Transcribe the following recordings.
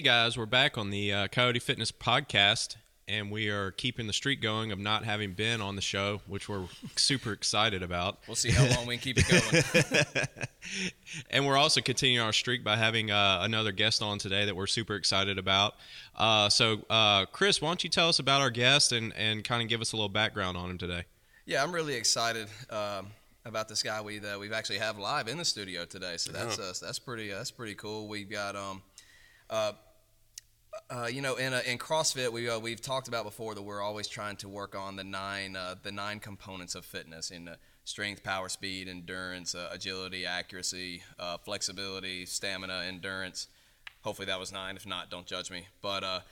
Hey guys, we're back on the uh, Coyote Fitness podcast, and we are keeping the streak going of not having been on the show, which we're super excited about. We'll see how long we can keep it going. and we're also continuing our streak by having uh, another guest on today that we're super excited about. Uh, so, uh, Chris, why don't you tell us about our guest and, and kind of give us a little background on him today? Yeah, I'm really excited um, about this guy we uh, we've actually have live in the studio today. So that's uh, that's pretty that's pretty cool. We've got um, uh, uh, you know, in, uh, in CrossFit, we, uh, we've talked about before that we're always trying to work on the nine, uh, the nine components of fitness in uh, strength, power, speed, endurance, uh, agility, accuracy, flexibility, stamina, endurance. Hopefully that was nine. If not, don't judge me. But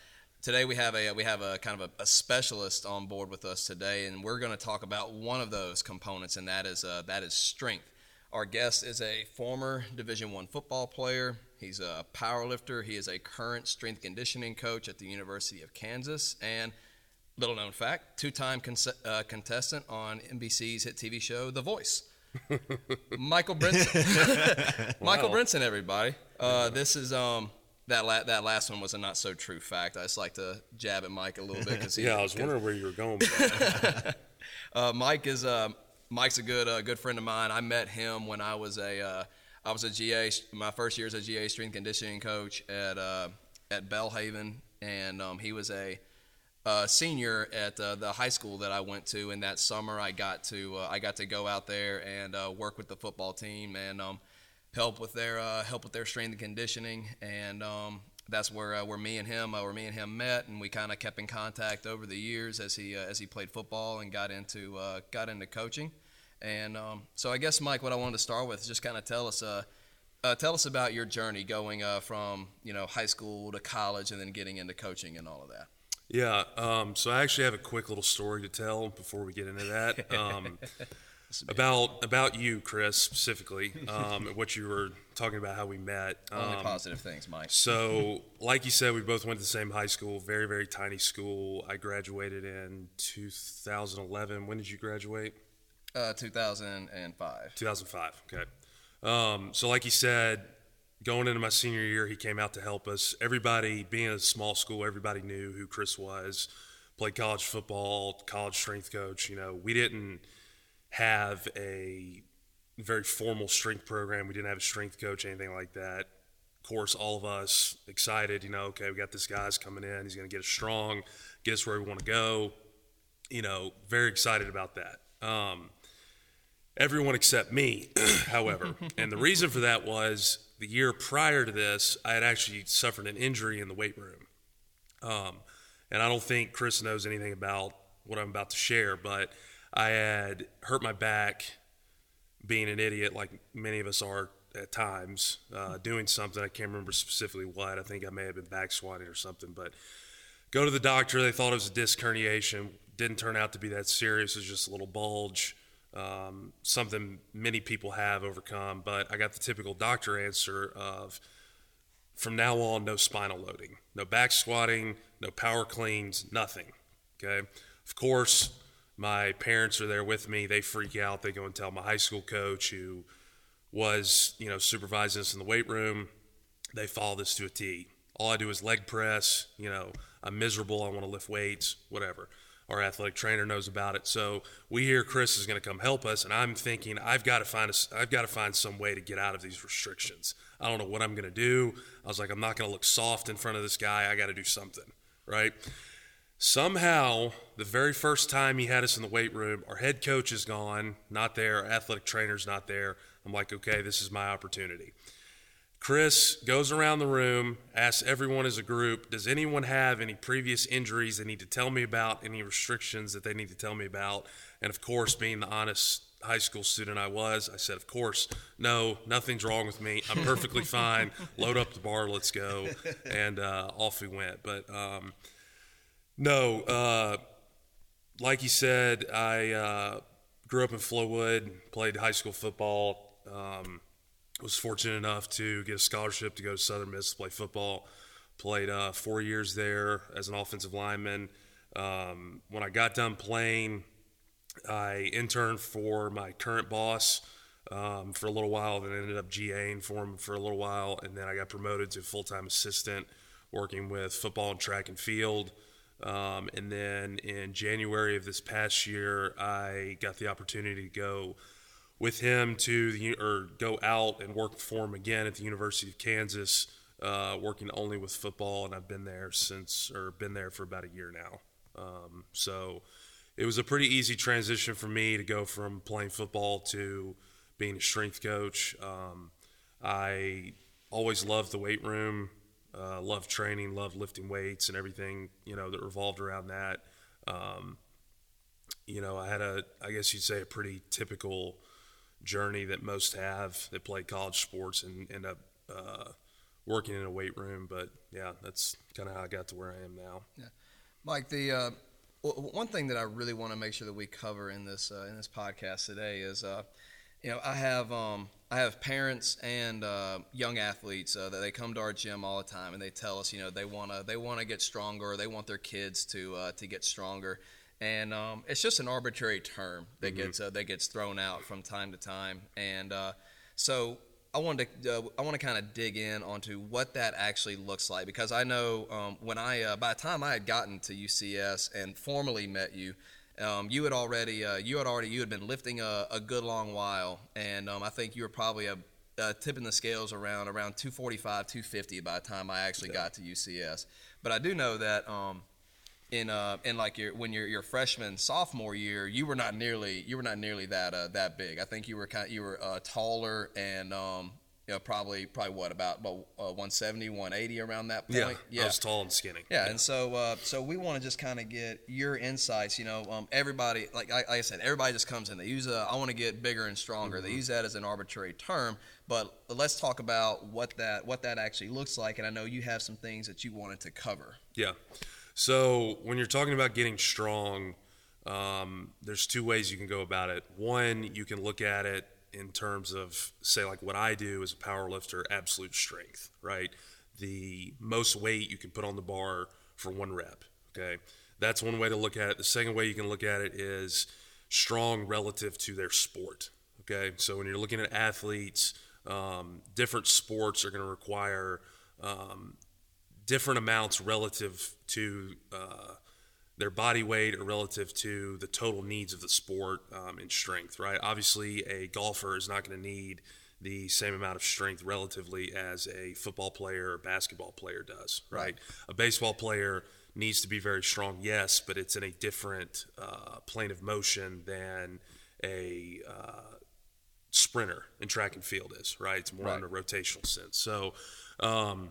today we have a we have a kind of a, a, specialist on board with us today, and we're going to talk about one of those components, and that is that is strength. Our guest is a former Division One football player. He's a power lifter. He is a current strength conditioning coach at the University of Kansas. And little known fact, two time con- uh, contestant on NBC's hit TV show, The Voice. Michael Brinson. Michael Brinson, everybody. Uh, this is um, that la- that last one was a not so true fact. I just like to jab at Mike a little bit because yeah, I was wondering where you were going. uh, Mike is uh, Mike's a good uh, good friend of mine. I met him when I was a uh, I was a GA. My first year as a GA strength conditioning coach at uh, at Belhaven, and um, he was a uh, senior at uh, the high school that I went to. And that summer, I got to uh, I got to go out there and uh, work with the football team and um, help with their uh, help with their strength and conditioning. And um, that's where where me and him where me and him met, and we kind of kept in contact over the years as he as he played football and got into got into coaching. And um, so I guess, Mike, what I wanted to start with is just kind of tell us, uh, uh, tell us about your journey going uh, from you know high school to college and then getting into coaching and all of that. Yeah, um, so I actually have a quick little story to tell before we get into that. Um, about about you, Chris, specifically, um, what you were talking about, how we met. Only um, positive things, Mike. So, like you said, we both went to the same high school, very very tiny school. I graduated in 2011. When did you graduate? Uh, 2005. 2005. Okay. Um, so, like he said, going into my senior year, he came out to help us. Everybody, being a small school, everybody knew who Chris was. Played college football, college strength coach. You know, we didn't have a very formal strength program. We didn't have a strength coach, anything like that. Of course, all of us excited. You know, okay, we got this guy's coming in. He's going to get us strong, get us where we want to go. You know, very excited about that. Um, everyone except me, however. and the reason for that was the year prior to this, I had actually suffered an injury in the weight room. Um, and I don't think Chris knows anything about what I'm about to share, but I had hurt my back being an idiot, like many of us are at times, uh, doing something. I can't remember specifically what. I think I may have been back squatting or something, but go to the doctor. They thought it was a disc herniation. Didn't turn out to be that serious. It was just a little bulge um, something many people have overcome. But I got the typical doctor answer of from now on, no spinal loading, no back squatting, no power cleans, nothing. Okay. Of course, my parents are there with me. They freak out. They go and tell my high school coach who was, you know, supervising us in the weight room. They follow this to a T. All I do is leg press. You know, I'm miserable. I want to lift weights, whatever our athletic trainer knows about it. So we hear Chris is going to come help us, and I'm thinking I've got to find a, I've got to find some way to get out of these restrictions. I don't know what I'm going to do. I was like, I'm not going to look soft in front of this guy. I got to do something, right? Somehow, the very first time he had us in the weight room, our head coach is gone, not there. Our athletic trainer's not there. I'm like, okay, this is my opportunity. Chris goes around the room, asks everyone as a group, does anyone have any previous injuries they need to tell me about, any restrictions that they need to tell me about? And of course, being the honest high school student I was, I said, of course, no, nothing's wrong with me. I'm perfectly fine. Load up the bar, let's go. And uh, off we went. But um, no, uh, like you said, I uh, grew up in Flowood, played high school football. Um, was fortunate enough to get a scholarship to go to Southern Miss to play football. Played uh, four years there as an offensive lineman. Um, when I got done playing, I interned for my current boss um, for a little while, then ended up GAing for him for a little while, and then I got promoted to full time assistant working with football and track and field. Um, and then in January of this past year, I got the opportunity to go with him to the or go out and work for him again at the University of Kansas, uh, working only with football, and I've been there since or been there for about a year now. Um, so it was a pretty easy transition for me to go from playing football to being a strength coach. Um, I always loved the weight room, uh, loved training, loved lifting weights and everything you know that revolved around that. Um, you know, I had a, I guess you'd say, a pretty typical journey that most have that play college sports and end up uh, working in a weight room. But yeah, that's kind of how I got to where I am now. Yeah, Mike. The uh, one thing that I really want to make sure that we cover in this uh, in this podcast today is, uh, you know, I have um, I have parents and uh, young athletes uh, that they come to our gym all the time and they tell us, you know, they wanna they wanna get stronger. They want their kids to to get stronger and um, it's just an arbitrary term that mm-hmm. gets uh, that gets thrown out from time to time. And uh, so I wanted to uh, I want to kind of dig in onto what that actually looks like because I know um, when I uh, by the time I had gotten to UCS and formally met you. Um, you had already uh, you had already you had been lifting a, a good long while, and um, I think you were probably a, tipping the scales around around 245, 250 by the time I actually yeah. got to UCS. But I do know that um, in uh in like your when you're your freshman sophomore year you were not nearly you were not nearly that uh, that big. I think you were kind of, you were uh, taller and um you know, probably probably what about about uh, 170 180 around that point yeah, yeah. I was tall and skinny. Yeah, yeah. and so uh, so we want to just kind of get your insights you know um, everybody like I, like I said everybody just comes in. They use a I want to get bigger and stronger. Mm-hmm. they use that as an arbitrary term but let's talk about what that what that actually looks like and I know you have some things that you wanted to cover. Yeah so when you're talking about getting strong, um, there's two ways you can go about it. One, you can look at it in terms of, say, like what I do as a power lifter, absolute strength, right? The most weight you can put on the bar for one rep, okay? That's one way to look at it. The second way you can look at it is strong relative to their sport, okay? So when you're looking at athletes, um, different sports are going to require um, different amounts relative to uh, their body weight or relative to the total needs of the sport um, and strength, right? Obviously, a golfer is not going to need the same amount of strength relatively as a football player or basketball player does, right? right. A baseball player needs to be very strong, yes, but it's in a different uh, plane of motion than a uh, sprinter in track and field is, right? It's more right. in a rotational sense. So, um,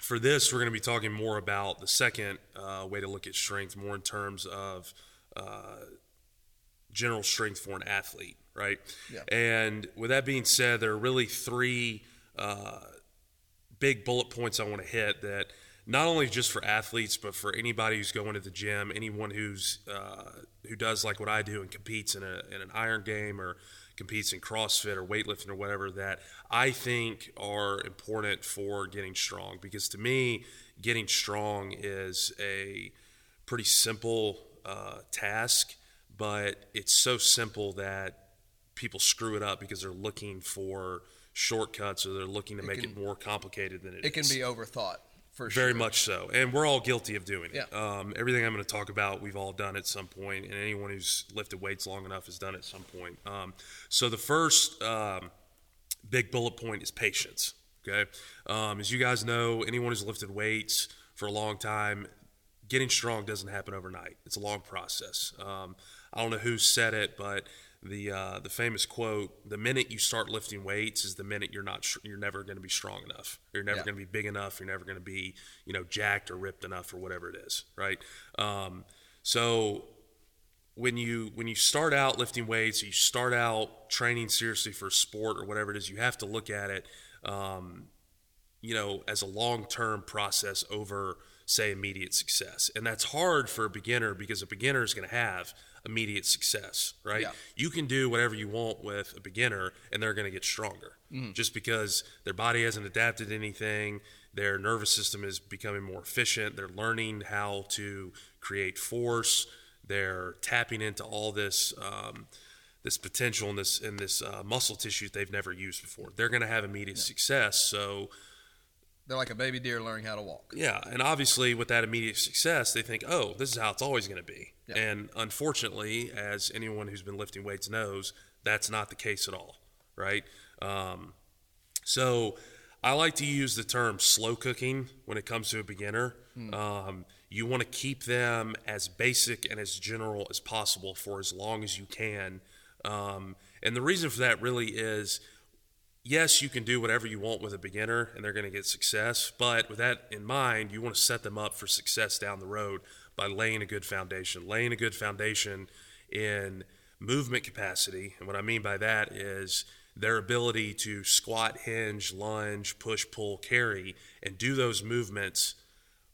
for this, we're going to be talking more about the second uh, way to look at strength, more in terms of uh, general strength for an athlete, right? Yeah. And with that being said, there are really three uh, big bullet points I want to hit that not only just for athletes, but for anybody who's going to the gym, anyone who's uh, who does like what I do and competes in, a, in an iron game or competes in CrossFit or weightlifting or whatever that I think are important for getting strong. Because to me, getting strong is a pretty simple uh, task, but it's so simple that people screw it up because they're looking for shortcuts or they're looking to it make can, it more complicated than it, it is. can be overthought. For Very sure. much so, and we're all guilty of doing it. Yeah. Um, everything I'm going to talk about, we've all done at some point, and anyone who's lifted weights long enough has done it at some point. Um, so the first um, big bullet point is patience. Okay, um, as you guys know, anyone who's lifted weights for a long time, getting strong doesn't happen overnight. It's a long process. Um, I don't know who said it, but the uh, the famous quote: "The minute you start lifting weights is the minute you're not you're never going to be strong enough. You're never yeah. going to be big enough. You're never going to be you know jacked or ripped enough or whatever it is, right? Um, so when you when you start out lifting weights, you start out training seriously for sport or whatever it is, you have to look at it, um, you know, as a long term process over say immediate success, and that's hard for a beginner because a beginner is going to have immediate success, right? Yeah. You can do whatever you want with a beginner and they're going to get stronger mm. just because their body hasn't adapted to anything. Their nervous system is becoming more efficient. They're learning how to create force. They're tapping into all this. Um, this potential in this in this uh, muscle tissue they've never used before. They're going to have immediate yeah. success. So They're like a baby deer learning how to walk. Yeah, and obviously with that immediate success, they think, "Oh, this is how it's always going to be." Yeah. And unfortunately, as anyone who's been lifting weights knows, that's not the case at all, right? Um, so I like to use the term slow cooking when it comes to a beginner. Um, you want to keep them as basic and as general as possible for as long as you can. Um, and the reason for that really is yes, you can do whatever you want with a beginner and they're going to get success. But with that in mind, you want to set them up for success down the road by laying a good foundation, laying a good foundation in movement capacity. And what I mean by that is their ability to squat, hinge, lunge, push, pull, carry, and do those movements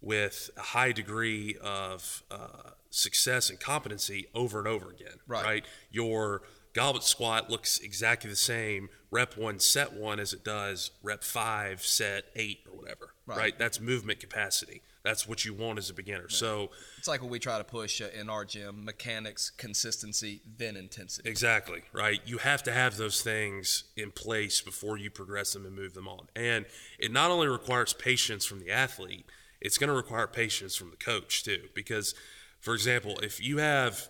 with a high degree of uh, success and competency over and over again. Right. Your goblet squat looks exactly the same rep one, set one as it does rep five, set eight, or whatever. Right. That's movement capacity. That's what you want as a beginner. So It's like what we try to push uh, in our gym: mechanics, consistency, then intensity. Exactly, right? You have to have those things in place before you progress them and move them on. And it not only requires patience from the athlete, it's going to require patience from the coach too. Because, for example, if you have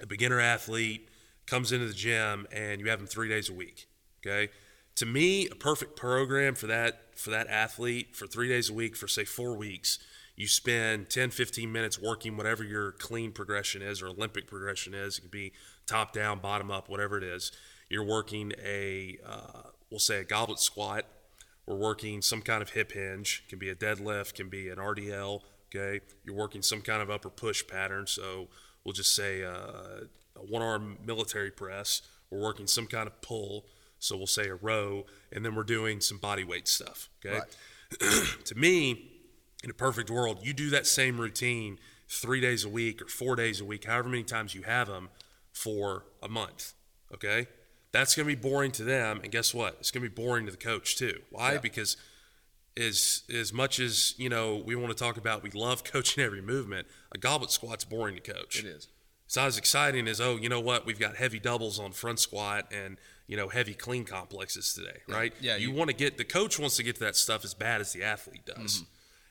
a beginner athlete comes into the gym and you have them three days a week, okay? To me, a perfect program for that for that athlete for three days a week for say four weeks, you spend 10, 15 minutes working whatever your clean progression is or Olympic progression is. It could be top down, bottom up, whatever it is. You're working a, uh, we'll say a goblet squat. We're working some kind of hip hinge. Can be a deadlift, can be an RDL. Okay, you're working some kind of upper push pattern. So we'll just say uh, a one arm military press. We're working some kind of pull. So we'll say a row, and then we're doing some body weight stuff. Okay. to me, in a perfect world, you do that same routine three days a week or four days a week, however many times you have them for a month. Okay. That's going to be boring to them. And guess what? It's going to be boring to the coach too. Why? Yeah. Because as, as much as, you know, we want to talk about, we love coaching every movement, a goblet squat's boring to coach. It is. It's not as exciting as, oh, you know what? We've got heavy doubles on front squat and, you know, heavy clean complexes today, right? Yeah, You, you- want to get, the coach wants to get to that stuff as bad as the athlete does. Mm-hmm.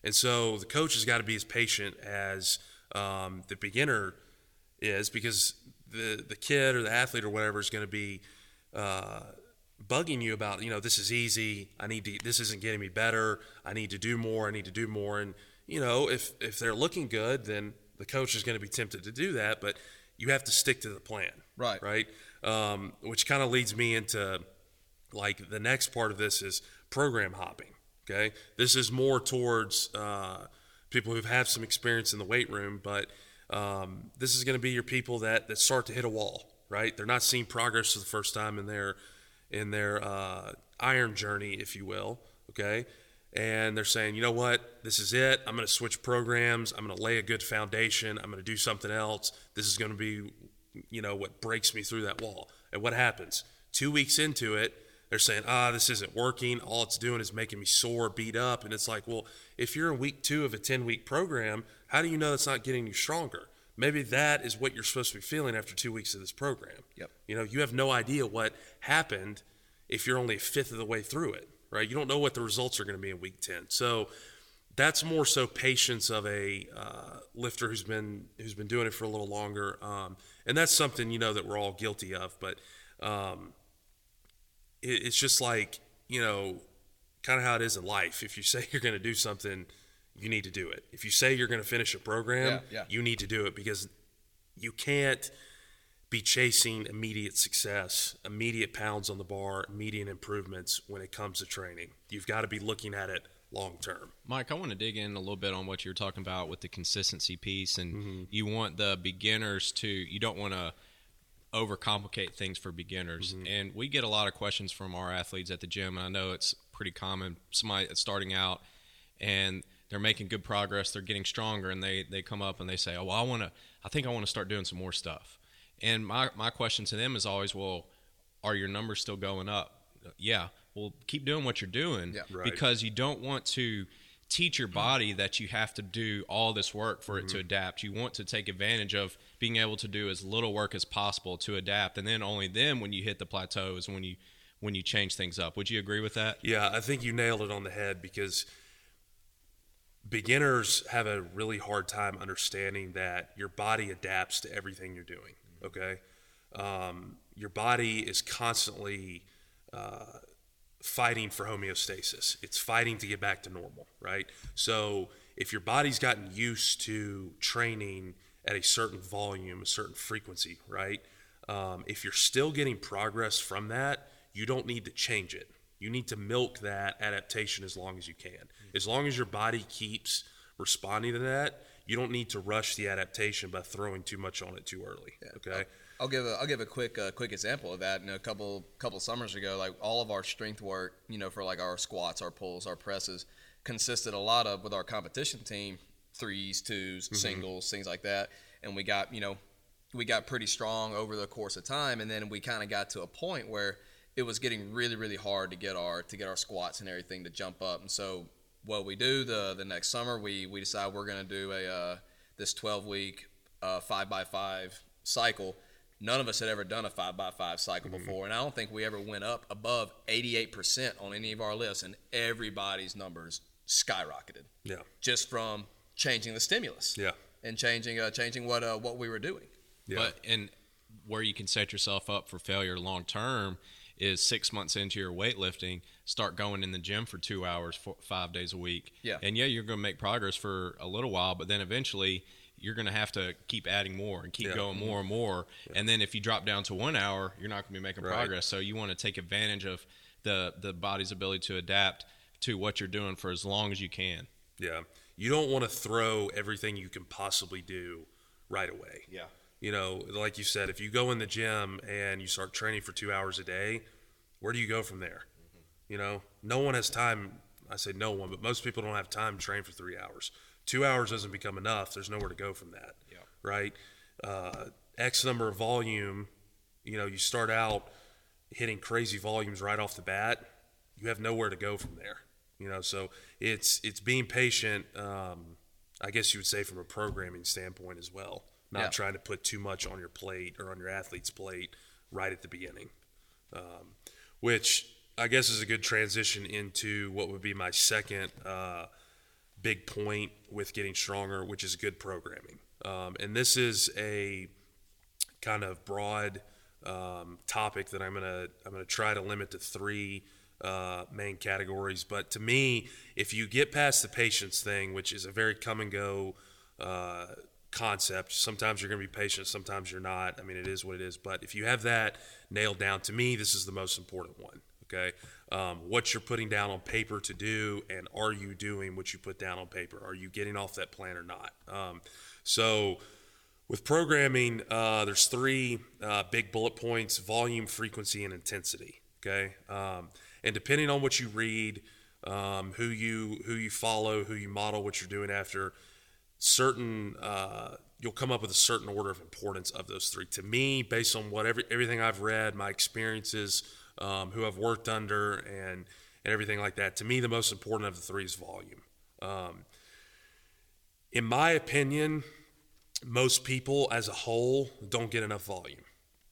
And so the coach has got to be as patient as um, the beginner is because the, the kid or the athlete or whatever is going to be uh, bugging you about, you know, this is easy. I need to, this isn't getting me better. I need to do more. I need to do more. And, you know, if, if they're looking good, then the coach is going to be tempted to do that. But you have to stick to the plan. Right. Right. Um, which kind of leads me into like the next part of this is program hopping. Okay. This is more towards uh, people who have some experience in the weight room, but um, this is going to be your people that, that start to hit a wall, right? They're not seeing progress for the first time in their in their uh, iron journey, if you will. Okay. And they're saying, you know what, this is it. I'm going to switch programs. I'm going to lay a good foundation. I'm going to do something else. This is going to be, you know, what breaks me through that wall. And what happens? Two weeks into it, they're saying, ah, this isn't working. All it's doing is making me sore, beat up. And it's like, well, if you're in week two of a 10 week program, how do you know it's not getting you stronger? Maybe that is what you're supposed to be feeling after two weeks of this program. Yep. You know, you have no idea what happened if you're only a fifth of the way through it, right? You don't know what the results are going to be in week 10. So that's more so patience of a uh, lifter who's been who's been doing it for a little longer, um, and that's something you know that we're all guilty of. But um, it, it's just like you know, kind of how it is in life. If you say you're going to do something, you need to do it. If you say you're going to finish a program, Yeah, yeah. you need to do it because you can't be chasing immediate success, immediate pounds on the bar, immediate improvements when it comes to training. You've got to be looking at it long term. Mike, I want to dig in a little bit on what you're talking about with the consistency piece, and mm-hmm. you want the beginners to. You don't want to overcomplicate things for beginners, mm-hmm. and we get a lot of questions from our athletes at the gym. And I know it's pretty common. Somebody starting out, and they're making good progress. They're getting stronger, and they they come up and they say, "Oh, well, I want to. I think I want to start doing some more stuff." And my my question to them is always, "Well, are your numbers still going up?" Yeah. Well, keep doing what you're doing Yeah. Right. because you don't want to teach your body that you have to do all this work for it to mm-hmm. adapt. You want to take advantage of being able to do as little work as possible to adapt, and then only then, when you hit the plateau, is when you when you change things up. Would you agree with that? Yeah, I think you nailed it on the head because beginners have a really hard time understanding that your body adapts to everything you're doing. Okay, um, your body is constantly uh, fighting for homeostasis. It's fighting to get back to normal, right? So if your body's gotten used to training at a certain volume, a certain frequency, right? Um, if you're still getting progress from that, you don't need to change it. You need to milk that adaptation as long as you can. As long as your body keeps responding to that, you don't need to rush the adaptation by throwing too much on it too early. Yeah. Okay. I'll give a I'll give a quick uh, quick example of that. You know, a couple couple summers ago, like all of our strength work, you know, for like our squats, our pulls, our presses, consisted a lot of with our competition team threes, 2s Mm-hmm. singles, things like that, and we got you know we got pretty strong over the course of time, and then we kind of got to a point where it was getting really really hard to get our to get our squats and everything to jump up, and so what we do the the next summer we we decide we're going to do a uh, this 12 week uh, five by five cycle. None of us had ever done a five by five cycle before, and I don't think we ever went up above 88% on any of our lists, and everybody's numbers skyrocketed Yeah. just from changing the stimulus Yeah. and changing uh, changing what uh, what we were doing. Yeah. But and where you can set yourself up for failure long term is six months into your weightlifting, start going in the gym for two hours, four, five days a week. Yeah. And yeah, you're going to make progress for a little while, but then eventually you're going to have to keep adding more and keep Yeah. going more and more. And then if you drop down to one hour, you're not going to be making Right. progress. So you want to take advantage of the the body's ability to adapt to what you're doing for as long as you can. Yeah. You don't want to throw everything you can possibly do right away. Yeah. You know, like you said, if you go in the gym and you start training for two hours a day, where do you go from there? You know, no one has time. I say no one, but most people don't have time to train for three hours. Two hours doesn't become enough. There's nowhere to go from that. Yeah. Right? Uh, X number of volume, you know, you start out hitting crazy volumes right off the bat. You have nowhere to go from there. You know, so it's it's being patient. Um, I guess you would say from a programming standpoint as well, not Yeah. trying to put too much on your plate or on your athlete's plate right at the beginning. Um, which I guess is a good transition into what would be my second uh, big point with getting stronger, which is good programming. Um, and this is a kind of broad um, topic that I'm gonna I'm gonna try to limit to three uh, main categories. But to me, if you get past the patience thing, which is a very come and go uh, concept, sometimes you're gonna be patient, sometimes you're not. I mean, it is what it is. But if you have that nailed down, to me, this is the most important one. Okay, um, what you're putting down on paper to do, and are you doing what you put down on paper? Are you getting off that plan or not? Um, so with programming, uh, there's three uh, big bullet points: volume, frequency, and intensity. Okay, um, and depending on what you read, um, who you who you follow, who you model, what you're doing after, certain uh, you'll come up with a certain order of importance of those three. To me, based on what every, everything I've read, my experiences, um, who I've worked under, and and everything like that, to me, the most important of the three is volume. Um, in my opinion, most people as a whole don't get enough volume.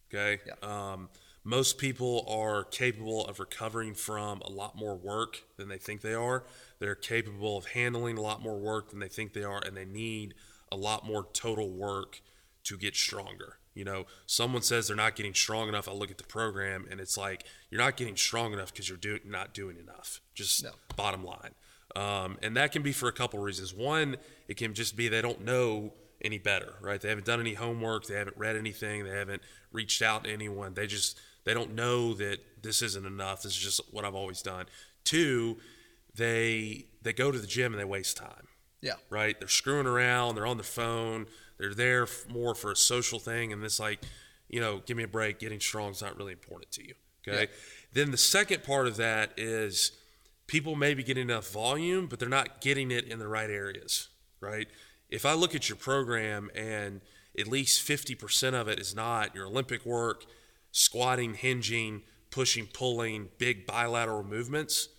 Okay. Yeah. Um, most people are capable of recovering from a lot more work than they think they are. They're capable of handling a lot more work than they think they are, and they need a lot more total work to get stronger. You know, someone says they're not getting strong enough. I look at the program, and it's like you're not getting strong enough because you're do- not doing enough. Just No. bottom line. Um, and that can be for a couple reasons. One, it can just be they don't know any better, right? They haven't done any homework, they haven't read anything, they haven't reached out to anyone. They just they don't know that this isn't enough. This is just what I've always done. Two, they they go to the gym and they waste time Yeah. right? They're screwing around. They're on their phone. They're there more for a social thing, and it's like, you know, give me a break. Getting strong is not really important to you. Okay. Yeah. Then the second part of that is people may be getting enough volume, but they're not getting it in the right areas, right? If I look at your program and at least 50% of it is not your Olympic work, squatting, hinging, pushing, pulling, big bilateral movements,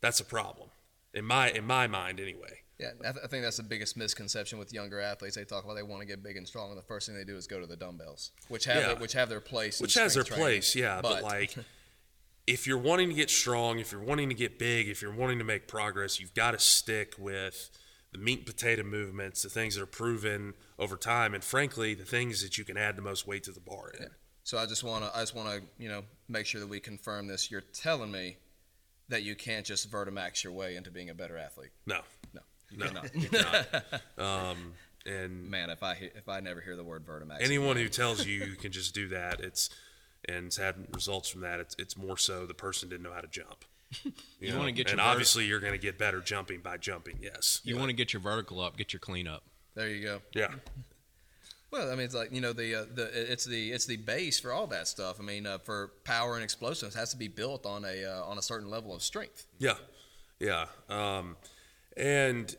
that's a problem in my in my mind anyway. Yeah, I, th- I think that's the biggest misconception with younger athletes. They talk about they want to get big and strong, and the first thing they do is go to the dumbbells, which have Yeah. their, which have their place, which has their training. place, yeah. But, like, if you're wanting to get strong, if you're wanting to get big, if you're wanting to make progress, you've got to stick with the meat and potato movements, the things that are proven over time, and frankly, the things that you can add the most weight to the bar in. So I just want to I just want to you know make sure that we confirm this. You're telling me that you can't just Vertimax your way into being a better athlete. No, No, you No. cannot. um, and Man, if I if I never hear the word Vertimax, anyone who tells you you can just do that, it's and has had results from that. It's it's more so the person didn't know how to jump. You wanna get and your vert- obviously you're going to get better jumping by jumping. Yes. You want to get your vertical up, get your clean up. there you go. Yeah. Well, I mean, it's like you know the uh, the it's the it's the base for all that stuff. I mean, uh, for power and explosiveness, has to be built on a uh, on a certain level of strength. Yeah, yeah. Um, and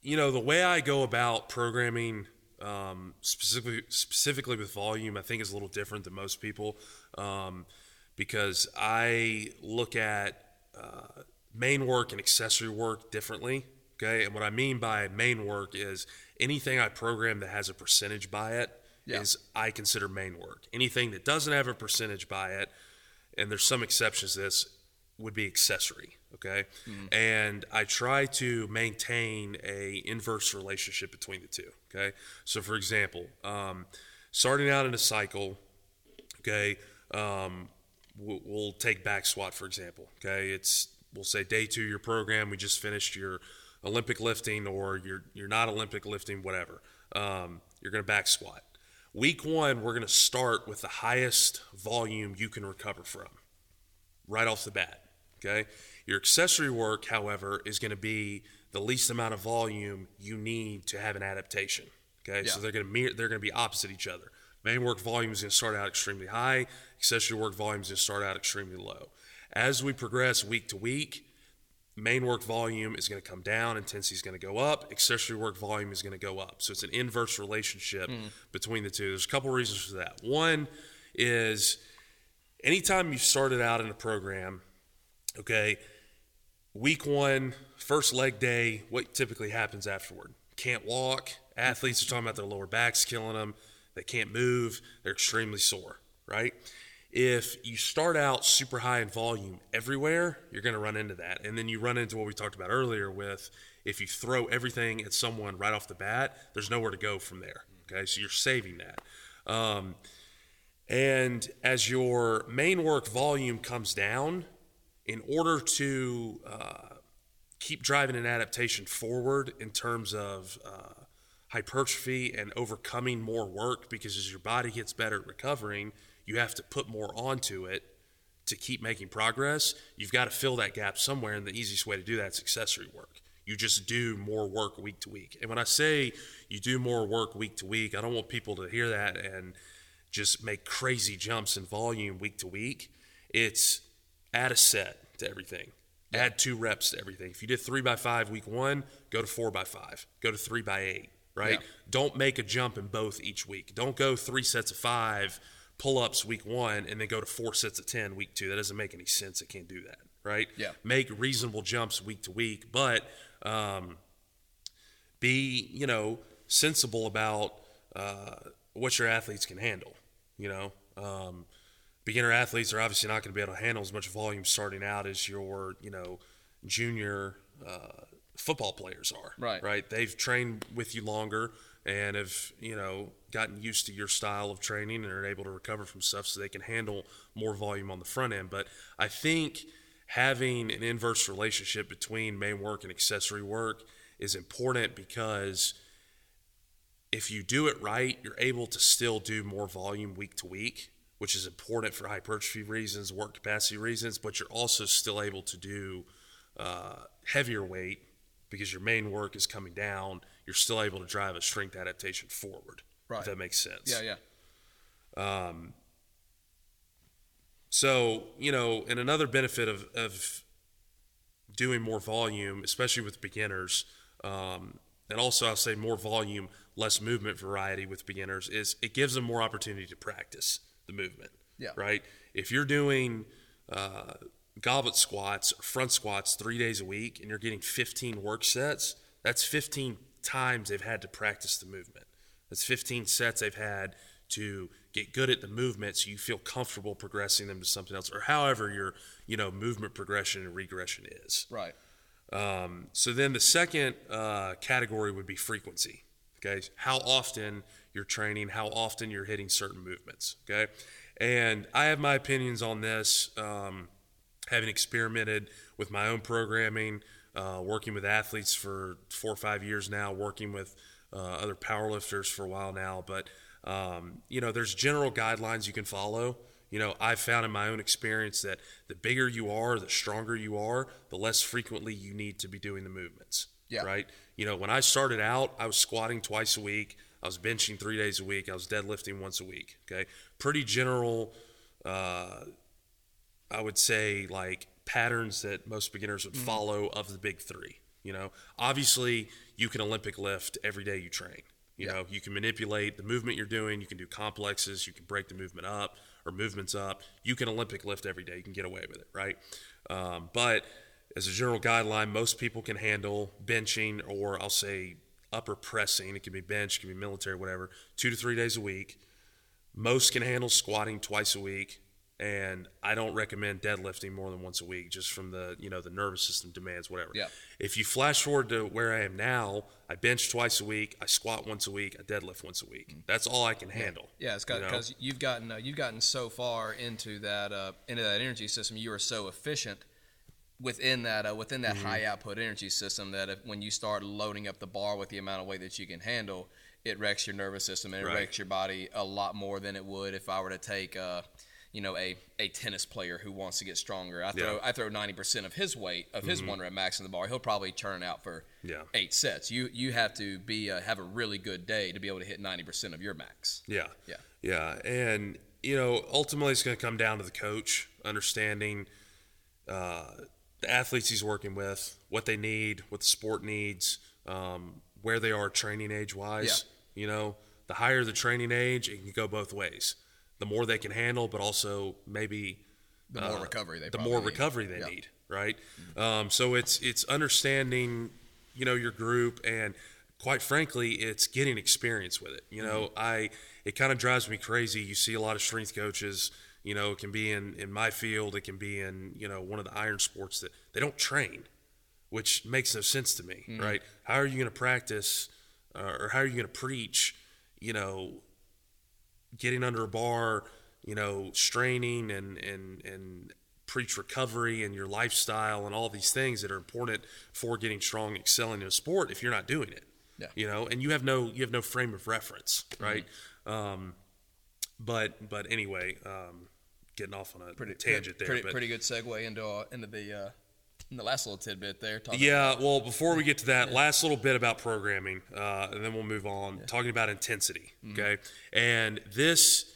you know the way I go about programming, um, specifically specifically with volume, I think is a little different than most people, um, because I look at uh, main work and accessory work differently. Okay, and what I mean by main work is anything I program that has a percentage by it is Yeah. I consider main work. Anything that doesn't have a percentage by it, and there's some exceptions to this, would be accessory. Okay, and I try to maintain a inverse relationship between the two. Okay, so for example, um, starting out in a cycle, okay, um, we'll, we'll take back squat for example. Okay, it's we'll say day two of your program. We just finished your Olympic lifting, or you're you're not Olympic lifting, whatever. Um, you're going to back squat. Week one, we're going to start with the highest volume you can recover from, right off the bat. Okay, your accessory work, however, is going to be the least amount of volume you need to have an adaptation. Okay, so they're going to mirror, they're going to be opposite each other. Main work volume is going to start out extremely high. Accessory work volume is going to start out extremely low. As we progress week to week, main work volume is going to come down, intensity is going to go up, accessory work volume is going to go up. So it's an inverse relationship hmm. between the two. There's a couple reasons for that. One is anytime you've started out in a program, okay, week one, first leg day, what typically happens afterward? Can't walk. Athletes are talking about their lower backs killing them. They can't move. They're extremely sore, right? If you start out super high in volume everywhere, you're going to run into that. And then you run into what we talked about earlier with if you throw everything at someone right off the bat, there's nowhere to go from there. Okay, so you're saving that. Um, and as your main work volume comes down, in order to uh, keep driving an adaptation forward in terms of uh, hypertrophy and overcoming more work, because as your body gets better at recovering, you have to put more onto it to keep making progress. You've got to fill that gap somewhere, and the easiest way to do that is accessory work. You just do more work week to week. And when I say you do more work week to week, I don't want people to hear that and just make crazy jumps in volume week to week. It's add a set to everything. Add two reps to everything. If you did three by five week one, go to four by five. Go to three by eight. Right? Yeah. Don't make a jump in both each week. Don't go three sets of five pull ups week one and then go to four sets of ten week two. That doesn't make any sense. It can't do that. Right? Yeah. Make reasonable jumps week to week, but um, be you know sensible about uh, what your athletes can handle. You know, um, beginner athletes are obviously not going to be able to handle as much volume starting out as your you know junior uh, football players are. Right. Right. They've trained with you longer and have you know gotten used to your style of training and are able to recover from stuff so they can handle more volume on the front end. But I think having an inverse relationship between main work and accessory work is important because if you do it right, you're able to still do more volume week to week, which is important for hypertrophy reasons, work capacity reasons, but you're also still able to do uh, heavier weight because your main work is coming down. You're still able to drive a strength adaptation forward. Right. If that makes sense. Yeah, yeah. Um, So, you know, and another benefit of, of doing more volume, especially with beginners, um, and also I'll say more volume, less movement variety with beginners, is it gives them more opportunity to practice the movement. Yeah. Right? If you're doing uh, goblet squats or front squats three days a week and you're getting 15 work sets, that's 15 times they've had to practice the movement. That's 15 sets they've had to get good at the movement so you feel comfortable progressing them to something else or however your you know movement progression and regression is Right. Um, so then the second uh, category would be frequency. Okay, how often you're training, how often you're hitting certain movements. Okay, and I have my opinions on this, um, having experimented with my own programming, uh, working with athletes for four or five years now, working with uh, other powerlifters for a while now. But um, you know, there's general guidelines you can follow. You know, I've found in my own experience that the bigger you are, the stronger you are, the less frequently you need to be doing the movements. Yeah. Right. You know, when I started out, I was squatting twice a week. I was benching three days a week. I was deadlifting once a week. Okay. Pretty general, uh, I would say, like patterns that most beginners would follow of the big three. You know, obviously, you can Olympic lift every day you train. You Yeah. know, you can manipulate the movement you're doing. You can do complexes. You can break the movement up or movements up. You can Olympic lift every day. You can get away with it, right? Um, but as a general guideline, most people can handle benching or I'll say upper pressing. It can be bench, it can be military, whatever, two to three days a week. Most can handle squatting twice a week, and I don't recommend deadlifting more than once a week, just from the you know the nervous system demands, whatever. Yeah. If you flash forward to where I am now, I bench twice a week, I squat once a week, I deadlift once a week. That's all I can handle. Yeah, it's you know? because you've gotten uh, you've gotten so far into that uh, into that energy system. You are so efficient within that uh, within that Mm-hmm. high output energy system that if, when you start loading up the bar with the amount of weight that you can handle, it wrecks your nervous system and it Right. wrecks your body a lot more than it would if I were to take. Uh, you know, a, a tennis player who wants to get stronger. I throw Yeah. Mm-hmm. I throw ninety percent of his weight of his one rep max in the bar. He'll probably turn out for Yeah. eight sets. You you have to be uh, have a really good day to be able to hit ninety percent of your max. Yeah. Yeah. Yeah. And, you know, ultimately it's going to come down to the coach understanding uh, the athletes he's working with, what they need, what the sport needs, um, where they are training age wise. You know, the higher the training age, it can go both ways. The more they can handle, but also maybe The more uh, recovery they the more need. recovery they Yeah. need, right? Um, so it's it's understanding, you know, your group, and quite frankly, it's getting experience with it. You know, Mm-hmm. I it kind of drives me crazy. You see a lot of strength coaches. You know, it can be in in my field, it can be in you know one of the iron sports that they don't train, which makes no sense to me, Mm-hmm. right? How are you going to practice, uh, or how are you going to preach? You know, getting under a bar, you know, straining and and and preach recovery and your lifestyle and all these things that are important for getting strong, excelling in a sport. If you're not doing it, Yeah. you know, and you have no you have no frame of reference, right? Um, but but anyway, um, getting off on a pretty tangent there, Pretty, but pretty good segue into uh, into the uh, the last little tidbit there. talking Yeah, well, before we get to that, last little bit about programming, uh, and then we'll move on. Talking about intensity, okay? And this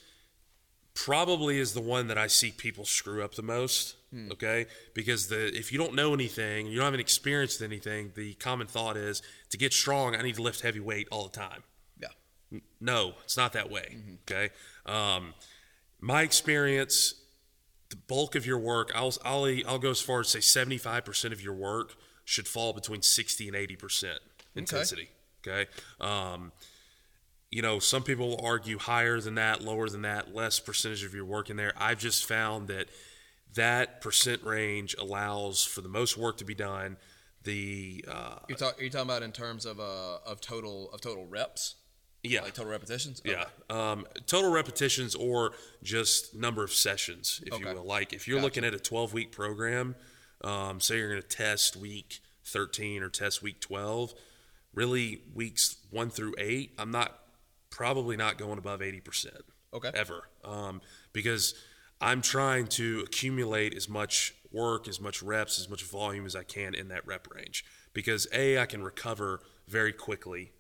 probably is the one that I see people screw up the most, okay? Because the if you don't know anything, you don't haven't experienced anything, the common thought is to get strong, I need to lift heavy weight all the time. Yeah. No, it's not that way. Okay. Um, my experience, the bulk of your work, I'll, I'll, I'll go as far as say 75% of your work should fall between 60 and 80% intensity. Okay. Um, you know, some people will argue higher than that, lower than that, less percentage of your work in there. I've just found that that percent range allows for the most work to be done. The uh, You're, talk, you're talking about in terms of uh, of total of total reps, yeah, like total repetitions. Yeah. Um, total repetitions or just number of sessions, if you will. Like if you're Gotcha. looking at a 12 week program, um, say you're going to test week 13 or test week 12, really weeks one through eight, I'm not probably not going above 80% Okay. ever um, because I'm trying to accumulate as much work, as much reps, as much volume as I can in that rep range. Because A, I can recover very quickly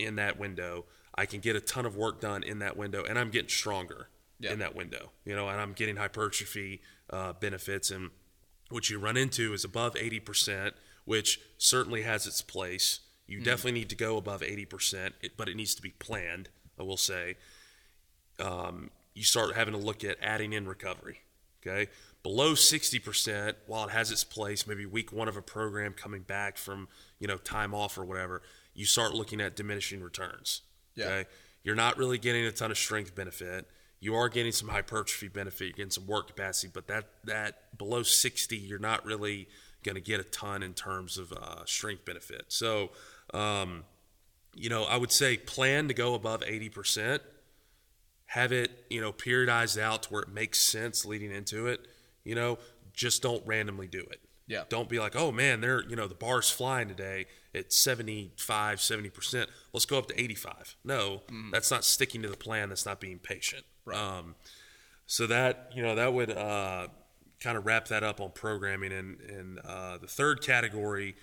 in that window. I can get a ton of work done in that window, and I'm getting stronger Yeah. in that window. You know, and I'm getting hypertrophy uh, benefits. And what you run into is above 80%, which certainly has its place. You definitely need to go above 80%, but it needs to be planned, I will say. Um, you start having to look at adding in recovery. Okay. Below 60%, while it has its place, maybe week one of a program coming back from, you know, time off or whatever, you start looking at diminishing returns. Yeah. Okay. You're not really getting a ton of strength benefit. You are getting some hypertrophy benefit, you're getting some work capacity, but that, that below 60, you're not really going to get a ton in terms of uh, strength benefit. So, um, you know, I would say plan to go above 80%. Have it, you know, periodized out to where it makes sense leading into it. You know, just don't randomly do it. Yeah. Don't be like, oh man, they're, you know, the bar's flying today at 75, 70%. Let's go up to 85. No, that's not sticking to the plan. That's not being patient. Right. Um, so that, you know, that would uh, kind of wrap that up on programming. And, and uh, the third category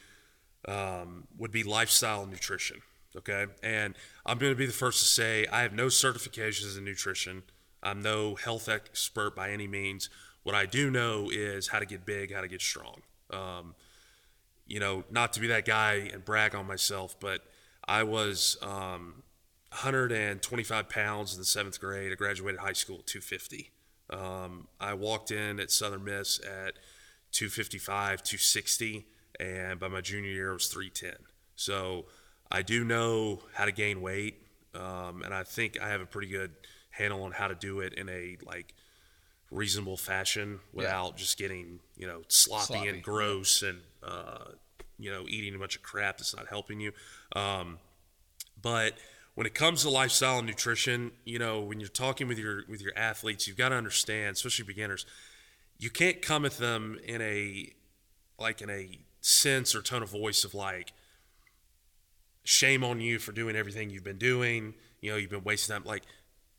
um, would be lifestyle nutrition. Okay. And I'm going to be the first to say I have no certifications in nutrition. I'm no health expert by any means. What I do know is how to get big, how to get strong. Um, you know, not to be that guy and brag on myself, but I was um, 125 pounds in the seventh grade. I graduated high school at 250. Um, I walked in at Southern Miss at 255, 260, and by my junior year, I was 310. So I do know how to gain weight, um, and I think I have a pretty good handle on how to do it in a like reasonable fashion without just getting you know sloppy, Sloppy. and gross and uh, you know eating a bunch of crap that's not helping you. Um, but when it comes to lifestyle and nutrition, you know, when you're talking with your with your athletes, you've got to understand, especially beginners, you can't come at them in a like in a sense or tone of voice of like shame on you for doing everything you've been doing. You know, you've been wasting time. Like,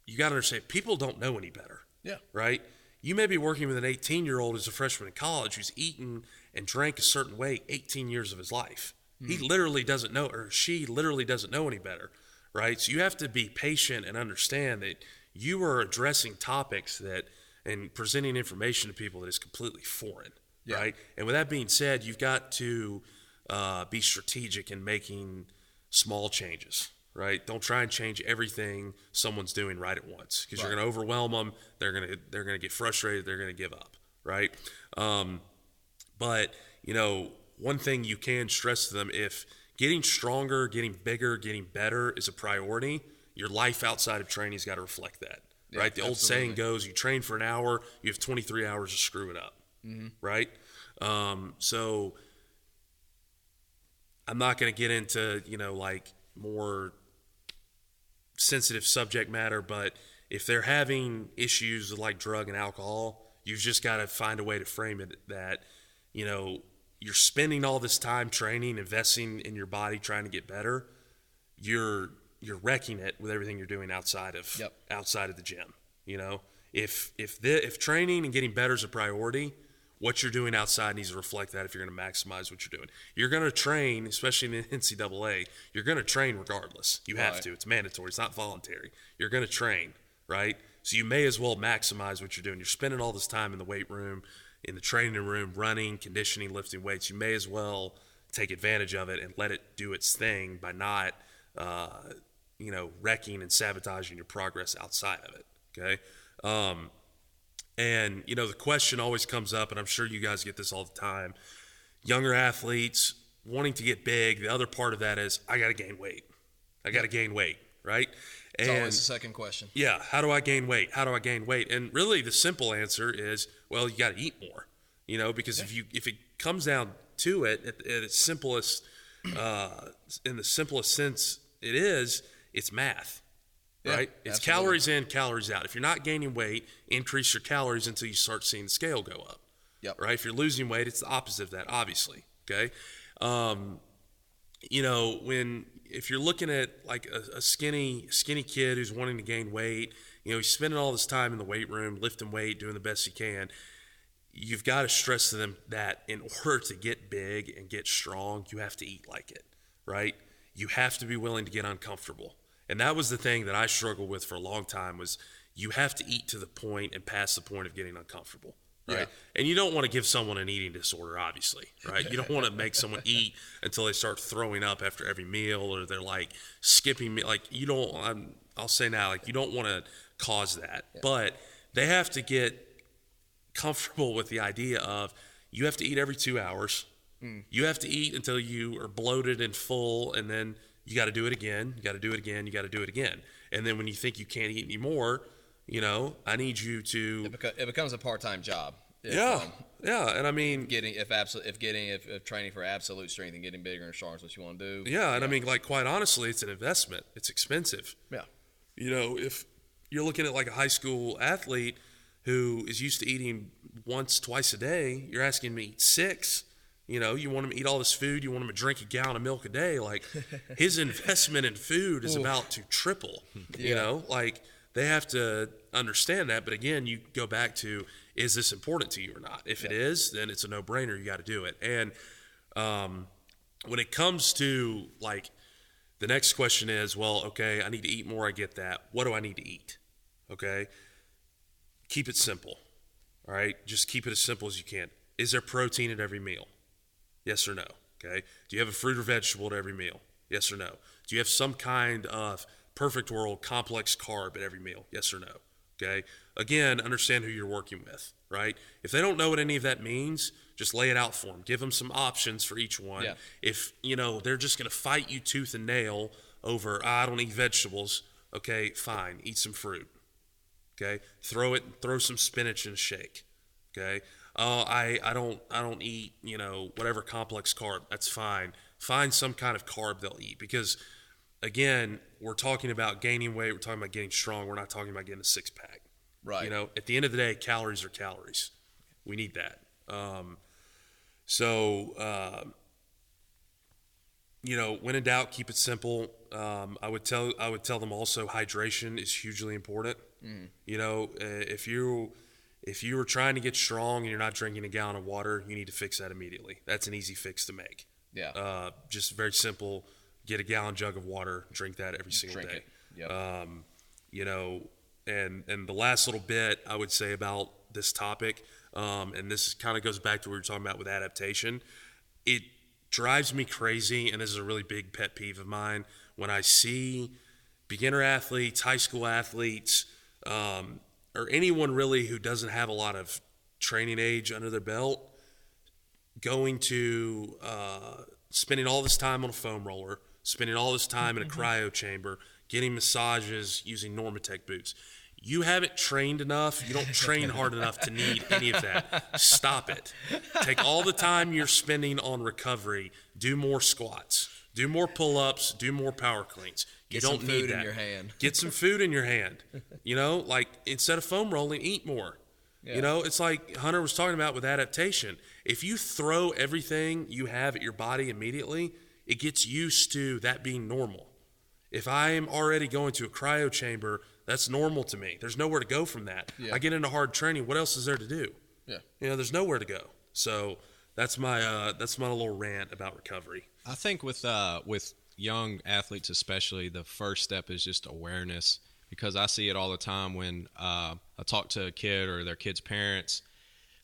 you got to understand, people don't know any better. Yeah. Right? You may be working with an 18 year old as a freshman in college who's eaten and drank a certain way 18 years of his life. He literally doesn't know, or she literally doesn't know any better. Right? So you have to be patient and understand that you are addressing topics that and presenting information to people that is completely foreign. Yeah. Right? And with that being said, you've got to uh, be strategic in making small changes, right? Don't try and change everything someone's doing right at once because you're going to overwhelm them. They're going to they're going to get frustrated. They're going to give up, right? Um, but you know, one thing you can stress to them if getting stronger, getting bigger, getting better is a priority, your life outside of training's got to reflect that. Yeah, right? The old saying goes, you train for an hour, you have 23 hours to screw it up. Right? Um, so I'm not going to get into, you know, like more sensitive subject matter, but if they're having issues like drug and alcohol, you've just got to find a way to frame it that, you know, you're spending all this time training, investing in your body, trying to get better. You're you're wrecking it with everything you're doing outside of Yep. outside of the gym. You know, if if the, if training and getting better is a priority, what you're doing outside needs to reflect that. If you're going to maximize what you're doing, you're going to train, especially in the NCAA. You're going to train regardless. You have Right. to. It's mandatory. It's not voluntary. You're going to train, right? So you may as well maximize what you're doing. You're spending all this time in the weight room, in the training room, running, conditioning, lifting weights. You may as well take advantage of it and let it do its thing by not, uh, you know, wrecking and sabotaging your progress outside of it. Okay. Um, and, you know, the question always comes up, and I'm sure you guys get this all the time younger athletes wanting to get big. The other part of that is, I got to gain weight. I got to gain weight, right? It's and always the second question. yeah, how do I gain weight? How do I gain weight? And really, the simple answer is, well, you got to eat more. You know, because if you if it comes down to it, at, at its simplest, uh, in the simplest sense, it is, it's math. Yeah, right? It's absolutely. calories in, calories out. If you're not gaining weight, increase your calories until you start seeing the scale go up. Yep. Right? If you're losing weight, it's the opposite of that, obviously. Okay. Um, you know, when if you're looking at like a, a skinny skinny kid who's wanting to gain weight, you know, he's spending all this time in the weight room, lifting weight, doing the best he can. You've got to stress to them that in order to get big and get strong, you have to eat like it, right? You have to be willing to get uncomfortable. And that was the thing that I struggled with for a long time was you have to eat to the point and past the point of getting uncomfortable, right? Yeah. And you don't want to give someone an eating disorder, obviously, right? You don't want to make someone eat until they start throwing up after every meal or they're like skipping me. Like you don't. I'm, I'll say now, like you don't want to cause that, but they have to get comfortable with the idea of you have to eat every two hours. Mm. You have to eat until you are bloated and full, and then you got to do it again. You got to do it again. You got to do it again. And then when you think you can't eat anymore, you know, I need you to It, beco- it becomes a part-time job. If, yeah, um, yeah, and I mean, getting if absolute if getting if, if training for absolute strength and getting bigger and stronger is what you want to do. yeah, and I mean, like quite honestly, it's an investment. It's expensive. Yeah. You know, if you're looking at like a high school athlete who is used to eating once, twice a day, you're asking me six. You know, you want him to eat all this food, you want him to drink a gallon of milk a day. Like his investment in food is about to triple. You know, like they have to understand that. But again, you go back to is this important to you or not? If it is, then it's a no brainer. You got to do it. And um, when it comes to like the next question is, well, okay, I need to eat more. I get that. What do I need to eat? Okay. Keep it simple. All right. Just keep it as simple as you can. Is there protein at every meal? Yes or no? Okay. Do you have a fruit or vegetable at every meal? Yes or no? Do you have some kind of perfect world complex carb at every meal? Yes or no? Okay. Again, understand who you're working with, right? If they don't know what any of that means, just lay it out for them. Give them some options for each one. Yeah. If, you know, they're just going to fight you tooth and nail over, "Ah, I don't eat vegetables, okay, fine. Eat some fruit. Okay. Throw it, throw some spinach in a shake. Okay. Oh, I, I don't I don't eat you know whatever complex carb. That's fine. Find some kind of carb they'll eat because again we're talking about gaining weight. We're talking about getting strong. We're not talking about getting a six pack. Right. You know, at the end of the day, calories are calories. We need that. Um, so, um, you know, when in doubt, keep it simple. Um, I would tell I would tell them also hydration is hugely important. You know, uh, if you if you are trying to get strong and you're not drinking a gallon of water, you need to fix that immediately. That's an easy fix to make. Yeah. Uh, just very simple. Get a gallon jug of water, drink that every single Drink day. it. Yep. Um, you know, and and the last little bit I would say about this topic, um, and this kind of goes back to what we were talking about with adaptation. It drives me crazy, and this is a really big pet peeve of mine when I see beginner athletes, high school athletes, um, or anyone really who doesn't have a lot of training age under their belt going to uh, spending all this time on a foam roller, spending all this time in a cryo chamber, getting massages using Normatec boots. You haven't trained enough. You don't train hard enough to need any of that. Stop it. Take all the time you're spending on recovery. Do more squats. Do more pull-ups. Do more power cleans. You Get some don't need food in that. your hand. Get some food in your hand. You know, like instead of foam rolling, eat more. Yeah. You know, it's like Hunter was talking about with adaptation. If you throw everything you have at your body immediately, it gets used to that being normal. If I am already going to a cryo chamber, that's normal to me. There's nowhere to go from that. Yeah. I get into hard training. What else is there to do? Yeah. You know, there's nowhere to go. So that's my uh, that's my little rant about recovery. I think with uh, with young athletes especially, the first step is just awareness because I see it all the time when uh, I talk to a kid or their kid's parents.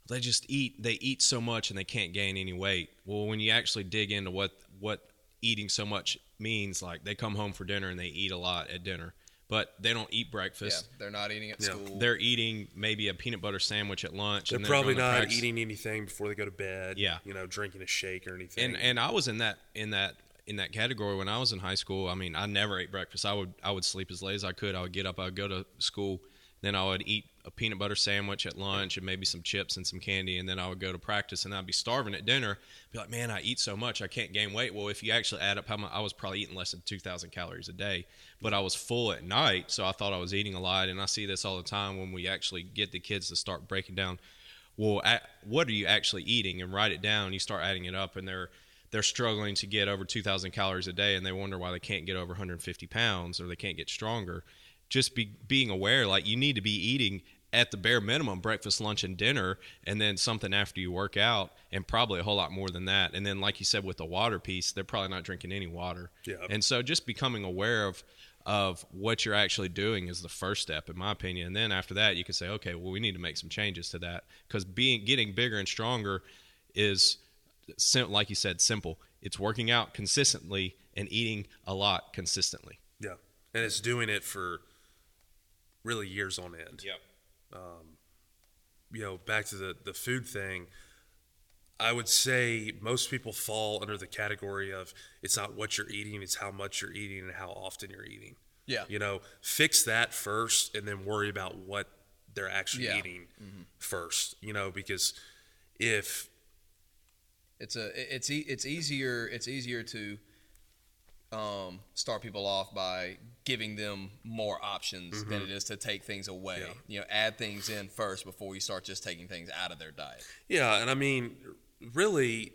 They just eat. They eat so much and they can't gain any weight. Well, when you actually dig into what what eating so much means, like they come home for dinner and they eat a lot at dinner, but they don't eat Yeah. breakfast. They're not eating at Yeah. school. They're eating maybe a peanut butter sandwich at lunch. They're and probably going to not practice. eating anything before they go to bed. Yeah. You know, drinking a shake or anything. and and I was in that in that in that category when I was in high school. I mean, I never ate breakfast. I would I would sleep as late as I could. I would get up. I would go to school. Then I would eat a peanut butter sandwich at lunch and maybe some chips and some candy. And then I would go to practice and I'd be starving at dinner. Be like, man, I eat so much I can't gain weight. Well, if you actually add up how much, I was probably eating less than two thousand calories a day. But I was full at night, so I thought I was eating a lot. And I see this all the time when we actually get the kids to start breaking down well, what are you actually eating? And write it down. You start adding it up, and they're they're struggling to get over 2,000 calories a day, and they wonder why they can't get over 150 pounds or they can't get stronger. Just be being aware, like you need to be eating at the bare minimum breakfast, lunch, and dinner, and then something after you work out, and probably a whole lot more than that. And then, like you said, with the water piece, they're probably not drinking any water. Yeah. And so, just becoming aware of of what you're actually doing is the first step, in my opinion. And then after that, you can say, okay, well, we need to make some changes to that because being getting bigger and stronger is, sim- like you said, simple. It's working out consistently and eating a lot consistently. yeah. And it's doing it for really years on end. Yep. Um, you know, back to the, the food thing, I would say most people fall under the category of it's not what you're eating, it's how much you're eating and how often you're eating. Yeah. You know, fix that first and then worry about what they're actually Yeah. eating mm-hmm. first, you know, because if it's a it's e- it's easier it's easier to um, start people off by giving them more options than it is to take things away. Mm-hmm. Yeah. You know, add things in first before you start just taking things out of their diet. Yeah, and I mean, really,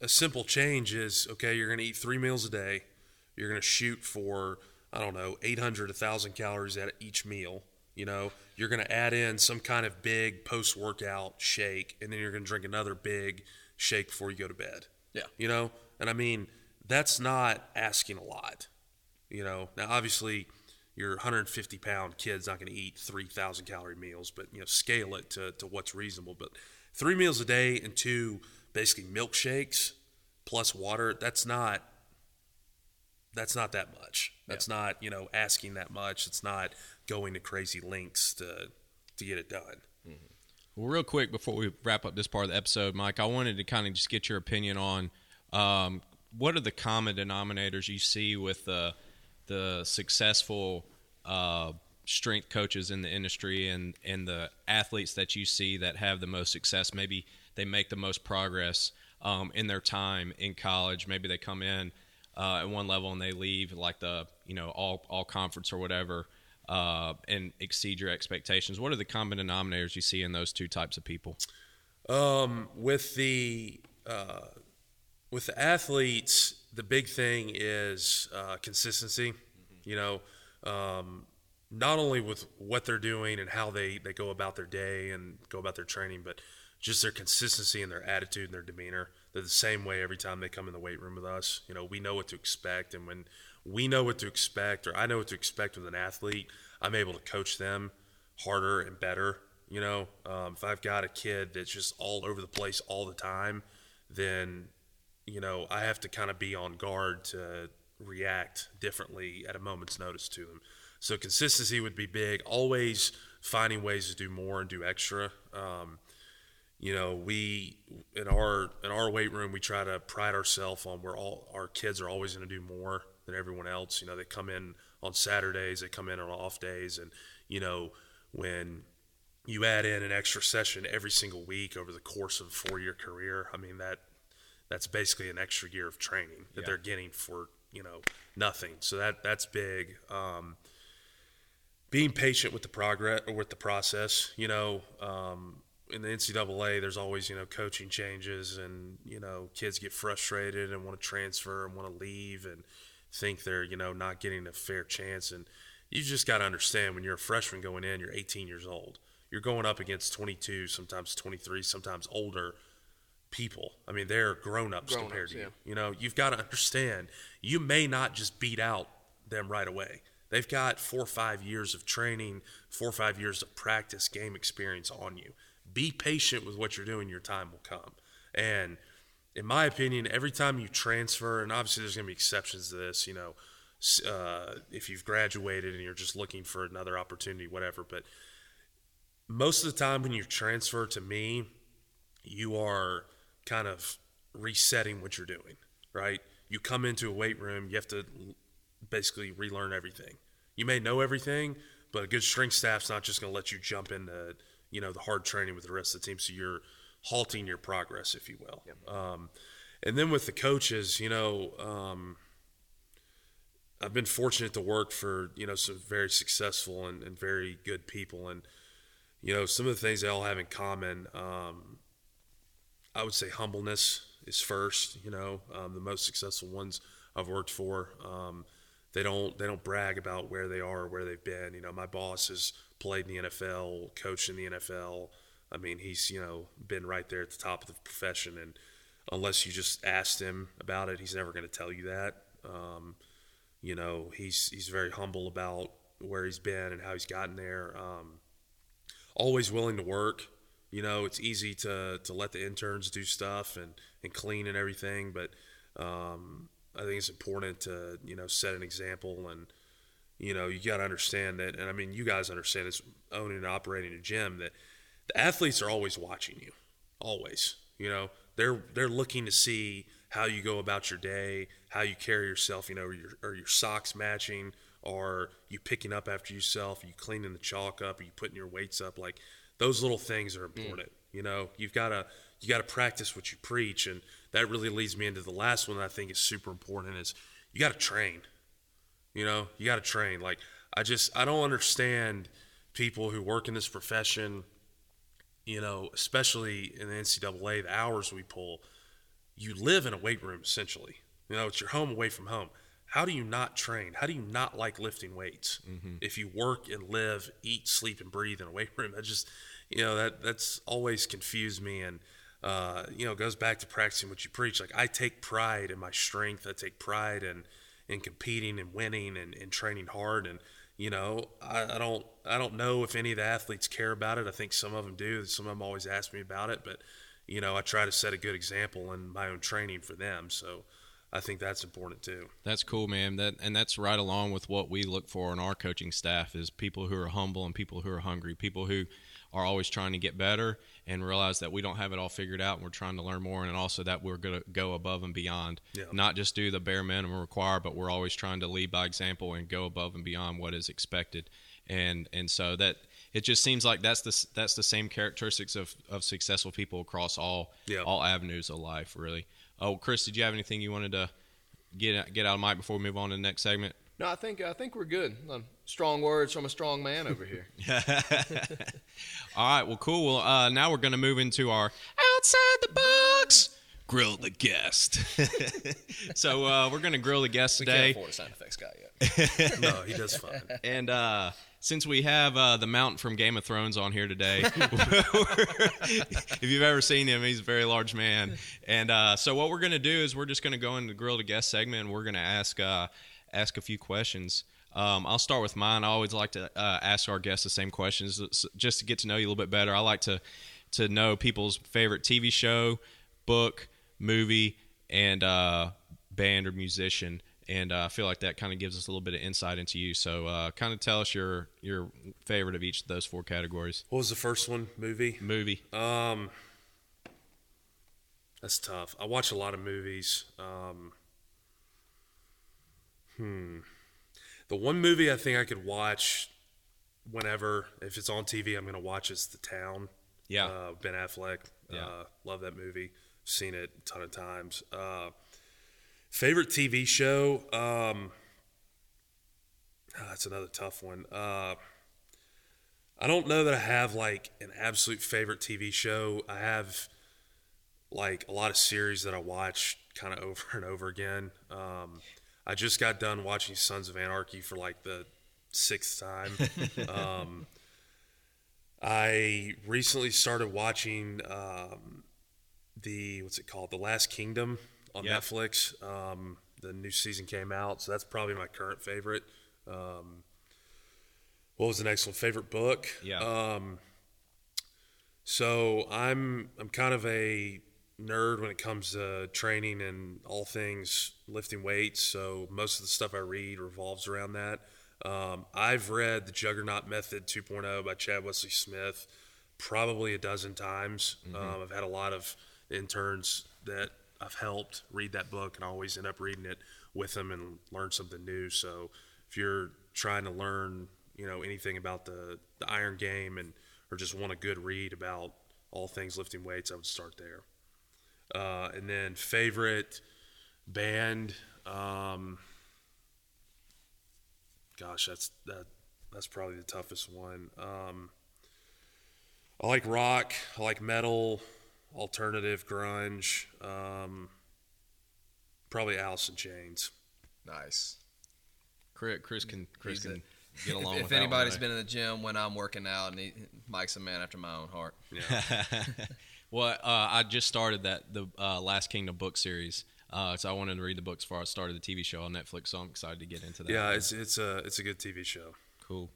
a simple change is okay. You're going to eat three meals a day. You're going to shoot for I don't know 800 1,000 calories at each meal. You know, you're going to add in some kind of big post workout shake, and then you're going to drink another big shake before you go to bed. Yeah. You know, and I mean, that's not asking a lot. You know, now obviously your 150 pound kid's not going to eat 3,000 calorie meals, but you know, scale it to, to what's reasonable. But three meals a day and two basically milkshakes plus water, that's not that's not that much. That's not, you know, asking that much. It's not going to crazy lengths to to get it done. Mm-hmm. Well, real quick before we wrap up this part of the episode, Mike, I wanted to kind of just get your opinion on um, what are the common denominators you see with the the successful uh, strength coaches in the industry and and the athletes that you see that have the most success. Maybe they make the most progress um, in their time in college. Maybe they come in uh, at one level and they leave like the you know all all conference or whatever uh, and exceed your expectations. What are the common denominators you see in those two types of people? Um, with the uh, with the athletes, the big thing is uh, consistency. You know, um, not only with what they're doing and how they, they go about their day and go about their training, but just their consistency and their attitude and their demeanor. They're the same way every time they come in the weight room with us. You know, we know what to expect, and when we know what to expect, or I know what to expect with an athlete, I'm able to coach them harder and better. You know, um, if I've got a kid that's just all over the place all the time, then you know I have to kind of be on guard to react differently at a moment's notice to them. So consistency would be big. Always finding ways to do more and do extra. Um, you know, we in our in our weight room we try to pride ourselves on where all our kids are always going to do more than everyone else. You know, they come in on Saturdays, they come in on off days, and you know when you add in an extra session every single week over the course of a four year career, I mean that that's basically an extra year of training that Yeah. they're getting for you know nothing. So that that's big. Um, being patient with the progress or with the process, you know, um, in the NCAA, there's always you know coaching changes, and you know kids get frustrated and want to transfer and want to leave and think they're you know not getting a fair chance. And you just got to understand when you're a freshman going in, you're 18 years old. You're going up against 22, sometimes 23, sometimes older people. I mean, they're grown-ups compared Grown-ups, to yeah. you. You know, you've got to understand you may not just beat out them right away. They've got four or five years of training, four or five years of practice, game experience on you. Be patient with what you're doing. Your time will come. And in my opinion, every time you transfer, and obviously there's going to be exceptions to this, you know, uh, if you've graduated and you're just looking for another opportunity, whatever. But most of the time when you transfer to me, you are kind of resetting what you're doing, right? You come into a weight room, you have to basically relearn everything. You may know everything, but a good strength staff's not just going to let you jump into, you know, the hard training with the rest of the team. So you're halting your progress, if you will. Um, and then with the coaches, you know, um, I've been fortunate to work for, you know, some very successful and, and very good people. And, you know, some of the things they all have in common, um, I would say humbleness is first. You know, um, the most successful ones I've worked for, um, they don't they don't brag about where they are or where they've been. You know, my boss has played in the NFL, coached in the NFL. I mean, he's you know been right there at the top of the profession, and unless you just asked him about it, he's never going to tell you that. Um, you know, he's he's very humble about where he's been and how he's gotten there. Um, always willing to work. You know, it's easy to to let the interns do stuff and and clean and everything, but um, I think it's important to you know set an example and you know you got to understand that, and I mean you guys understand this owning and operating a gym that the athletes are always watching you, always. You know, they're they're looking to see how you go about your day, how you carry yourself. You know, are your, are your socks matching? Are you picking up after yourself? Are you cleaning the chalk up? Are you putting your weights up? Like those little things are mm. important. You know, you've got to you got to practice what you preach, and that really leads me into the last one that I think is super important is you got to train. You know, you got to train. Like I just I don't understand people who work in this profession. You know, especially in the NCAA, the hours we pull. You live in a weight room essentially. You know, it's your home away from home. How do you not train? How do you not like lifting weights mm-hmm. if you work and live, eat, sleep, and breathe in a weight room? That just, you know, that that's always confused me, and uh, you know, goes back to practicing what you preach. Like I take pride in my strength. I take pride in in competing and winning and, and training hard. And you know, I, I don't I don't know if any of the athletes care about it. I think some of them do. Some of them always ask me about it, but you know, I try to set a good example in my own training for them. So I think that's important too. That's cool, man. That and that's right along with what we look for in our coaching staff is people who are humble and people who are hungry, people who are always trying to get better and realize that we don't have it all figured out and we're trying to learn more and also that we're going to go above and beyond. Yeah. Not just do the bare minimum required, but we're always trying to lead by example and go above and beyond what is expected. And and so that it just seems like that's the that's the same characteristics of, of successful people across all yeah. all avenues of life, really. Oh, Chris, did you have anything you wanted to get get out of mic before we move on to the next segment? No, I think I think we're good. Strong words from a strong man over here. All right, well, cool. Well, uh, now we're going to move into our outside the box grill the guest. so uh, we're going to grill the guest today. We can't afford a sound effects guy yet. no, he does fine. And uh, since we have uh, the Mountain from Game of Thrones on here today, if you've ever seen him, he's a very large man. And uh, so what we're going to do is we're just going to go into the grill the guest segment. and We're going to ask uh, ask a few questions. Um, I'll start with mine. I always like to uh, ask our guests the same questions just to get to know you a little bit better. I like to to know people's favorite TV show, book, movie, and uh, band or musician and uh, I feel like that kind of gives us a little bit of insight into you. So, uh, kind of tell us your your favorite of each of those four categories. What was the first one? Movie. Movie. Um, that's tough. I watch a lot of movies. Um, hmm. The one movie I think I could watch whenever, if it's on TV, I'm going to watch is The Town. Yeah. Uh, ben Affleck. Yeah. Uh, love that movie. Seen it a ton of times. Uh, Favorite TV show? Um, oh, that's another tough one. Uh, I don't know that I have like an absolute favorite TV show. I have like a lot of series that I watch kind of over and over again. Um, I just got done watching Sons of Anarchy for like the sixth time. um, I recently started watching um, the what's it called, The Last Kingdom on yep. Netflix. Um, the new season came out, so that's probably my current favorite. Um, what was the next one? Favorite book? Yeah. Um, so I'm I'm kind of a nerd when it comes to training and all things lifting weights. So most of the stuff I read revolves around that. Um, I've read the Juggernaut Method 2.0 by Chad Wesley Smith probably a dozen times. Mm-hmm. Um, I've had a lot of interns that I've helped read that book, and I always end up reading it with them and learn something new. So if you're trying to learn, you know, anything about the the iron game and or just want a good read about all things lifting weights, I would start there. Uh, and then favorite band, um, gosh, that's that that's probably the toughest one. Um, I like rock, I like metal alternative grunge, um, probably Alice in Chains. Nice. Chris, Chris can Chris can get along. if, with if anybody's been in the gym when I'm working out, and he, Mike's a man after my own heart. Yeah. well, uh, I just started that the uh, Last Kingdom book series. Uh, so I wanted to read the books before I started the TV show on Netflix. So I'm excited to get into that. Yeah, it's it's a it's a good TV show. Cool.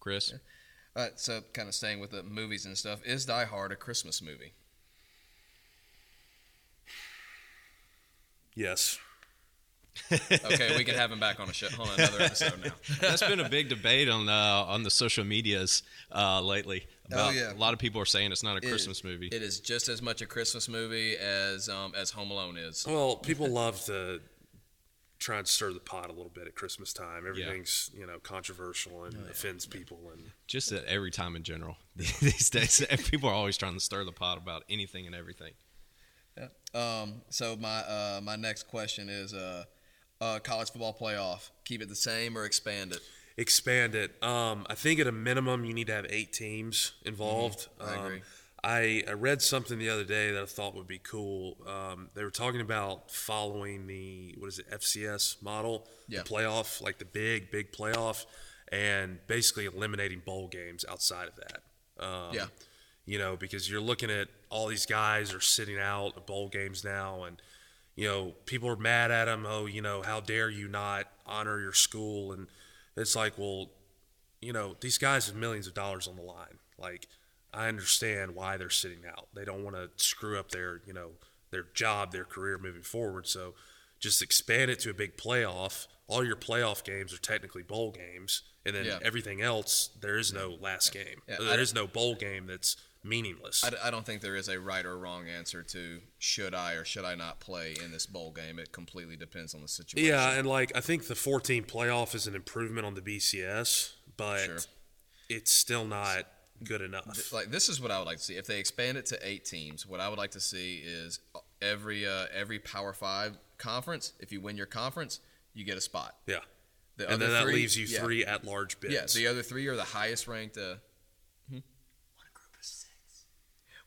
Chris. Yeah. Uh, so, kind of staying with the movies and stuff, is Die Hard a Christmas movie? Yes. Okay, we can have him back on a show on another episode now. That's been a big debate on uh, on the social medias uh, lately. Oh, about, oh, yeah. A lot of people are saying it's not a Christmas movie. It is just as much a Christmas movie as um, as Home Alone is. Well, people love to try and stir the pot a little bit at Christmas time. Everything's you know controversial and offends people, and Just at every time in general these days, people are always trying to stir the pot about anything and everything. Yeah. Um, so my uh, my next question is uh, uh, college football playoff. Keep it the same or expand it? expand it. Um, I think at a minimum you need to have eight teams involved. Mm-hmm. I Um, agree. I, I read something the other day that I thought would be cool. Um, they were talking about following the what is it FCS model, Yeah. the playoff, like the big big playoff, and basically eliminating bowl games outside of that. Um, Yeah. you know, because you're looking at all these guys are sitting out of bowl games now, and you know, people are mad at him. Oh, you know, how dare you not honor your school? And it's like, well, you know, these guys have millions of dollars on the line. Like, I understand why they're sitting out. They don't want to screw up their, you know, their job, their career moving forward. So just expand it to a big playoff. All your playoff games are technically bowl games, and then Yeah. everything else, there is no last game. Yeah, there is no bowl game that's meaningless. I don't think there is a right or wrong answer to should I or should I not play in this bowl game. It completely depends on the situation. Yeah, and like I think the 14 playoff is an improvement on the BCS, but Sure. it's still not good enough. like this is what I would like to see. If they expand it to eight teams, what I would like to see is every uh, every Power Five conference. If you win your conference, you get a spot. Yeah, The and then that three- leaves you yeah. three at large bids. Yeah, the other three are the highest ranked. Uh,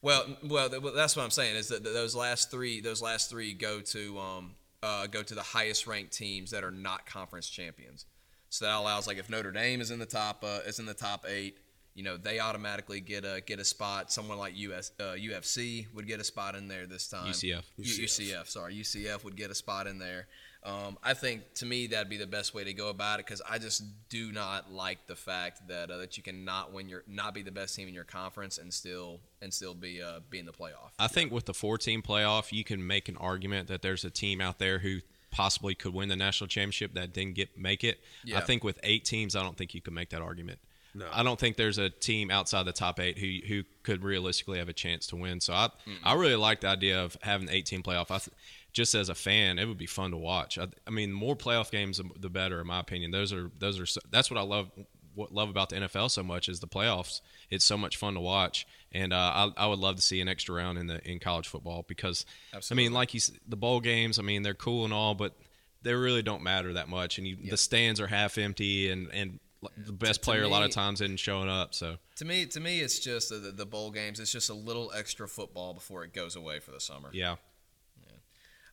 Well, well, that's what I'm saying is that those last three, those last three go to um, uh, go to the highest ranked teams that are not conference champions. So that allows, like, if Notre Dame is in the top, uh, is in the top eight, you know, they automatically get a get a spot. Someone like US, uh, UFC would get a spot in there this time. UCF. U- UCF, sorry, UCF would get a spot in there. Um, I think to me that'd be the best way to go about it because I just do not like the fact that uh, that you cannot win your not be the best team in your conference and still and still be uh, be in the playoff. I think with the four team playoff, you can make an argument that there's a team out there who possibly could win the national championship that didn't get make it. Yeah. I think with eight teams, I don't think you can make that argument. No. I don't think there's a team outside the top eight who who could realistically have a chance to win. So I I really like the idea of having the eight team playoff. I th- just as a fan, it would be fun to watch. I, I mean, more playoff games, the better, in my opinion. Those are those are that's what I love. What love about the NFL so much is the playoffs. It's so much fun to watch, and uh, I, I would love to see an extra round in the in college football because Absolutely. I mean, like you, the bowl games. I mean, they're cool and all, but they really don't matter that much. And you, the stands are half empty, and and the best to player a lot of times isn't showing up. So To me, to me, it's just the, the bowl games. It's just a little extra football before it goes away for the summer. yeah,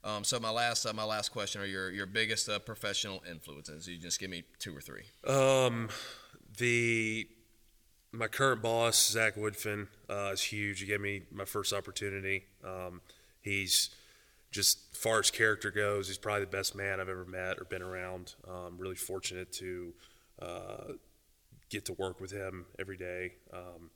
Um, so my last uh, my last question are your your biggest uh, professional influences. You just give me two or three. Um, the my current boss Zach Woodfin uh, is huge. He gave me my first opportunity. Um, he's just far as character goes, he's probably the best man I've ever met or been around. Um, really fortunate to uh, get to work with him every day. Um,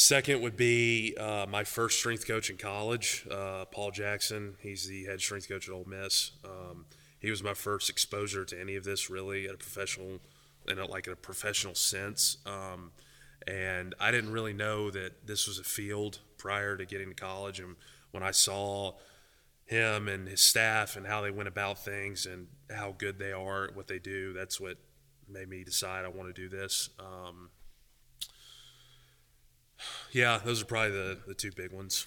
Second would be uh, my first strength coach in college, uh, Paul Jackson. He's the head strength coach at Ole Miss. Um, he was my first exposure to any of this, really, at a professional, in a, like in a professional sense. Um, and I didn't really know that this was a field prior to getting to college. And when I saw him and his staff and how they went about things and how good they are at what they do, that's what made me decide I want to do this. Um, yeah, those are probably the, the two big ones.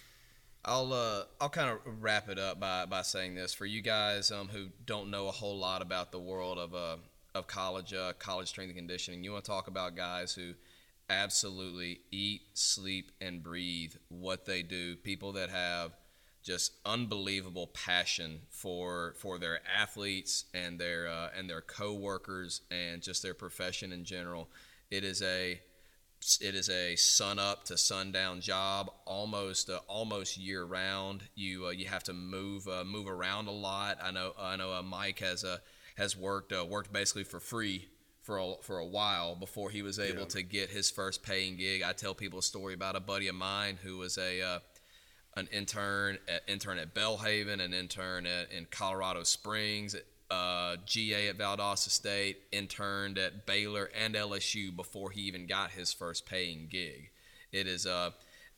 I'll uh, I'll kind of wrap it up by, by saying this for you guys um, who don't know a whole lot about the world of uh, of college uh, college strength and conditioning. You want to talk about guys who absolutely eat, sleep, and breathe what they do. People that have just unbelievable passion for for their athletes and their uh, and their coworkers and just their profession in general. It is a it is a sun up to sundown job, almost uh, almost year round. You uh, you have to move uh, move around a lot. I know I know uh, Mike has uh, has worked uh, worked basically for free for a, for a while before he was able Yeah. to get his first paying gig. I tell people a story about a buddy of mine who was a uh, an intern at intern at Belhaven, an intern at, in Colorado Springs, uh, GA at Valdosta State, interned at Baylor and LSU before he even got his first paying gig. It is uh,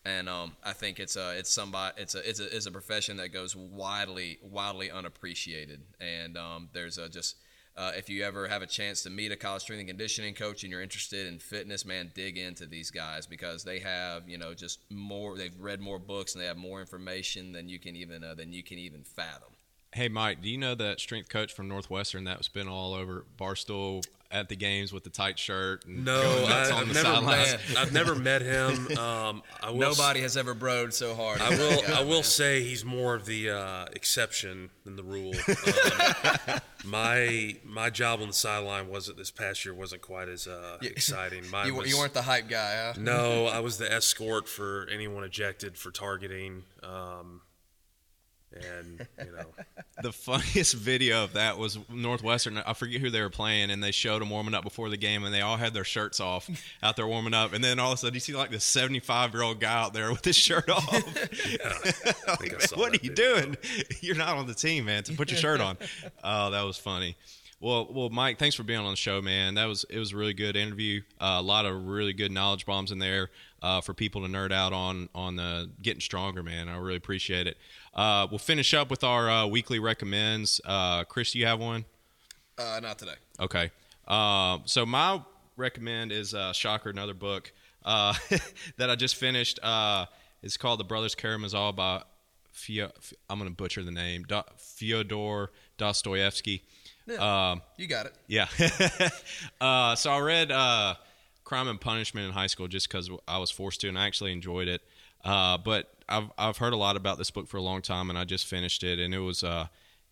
and um, I think it's a it's somebody it's a it's a it's a profession that goes widely widely unappreciated, and um, there's a just uh, if you ever have a chance to meet a college strength and conditioning coach and you're interested in fitness, man, dig into these guys because they have, you know, just more. They've read more books and they have more information than you can even uh, than you can even fathom. Hey, Mike, do you know that strength coach from Northwestern that was been all over Barstool at the games with the tight shirt? And no, going nuts I, have the never met. I've never met him. Um, I will Nobody has ever broed so hard. I will. guy, I will man. say he's more of the uh, exception than the rule. Um, my my job on the sideline wasn't this past year wasn't quite as uh, You- exciting. Mine You, was, you weren't the hype guy, huh? No, I was the escort for anyone ejected for targeting. Um, and you know, The funniest video of that was Northwestern. I forget who they were playing, and they showed them warming up before the game, and they all had their shirts off out there warming up. And then all of a sudden, you see like this seventy-five-year-old guy out there with his shirt off. I Man, what are you video. doing? You're not on the team, man. to put your shirt on. Oh, that was funny. Well, well, Mike, thanks for being on the show, man. That was it was a really good interview. Uh, a lot of really good knowledge bombs in there uh, for people to nerd out on on the getting stronger, man. I really appreciate it. Uh, we'll finish up with our uh, weekly recommends. Uh, Chris, do you have one? Uh, not today. Okay. Um, so my recommend is uh, Shocker, another book uh, that I just finished. Uh, it's called The Brothers Karamazov by Fyo- I'm going to butcher the name. Do- Fyodor Dostoevsky. Um, You got it. yeah. uh, so I read uh, Crime and Punishment in high school just because I was forced to, and I actually enjoyed it. Uh, but I've I've heard a lot about this book for a long time, and I just finished it, and it was uh,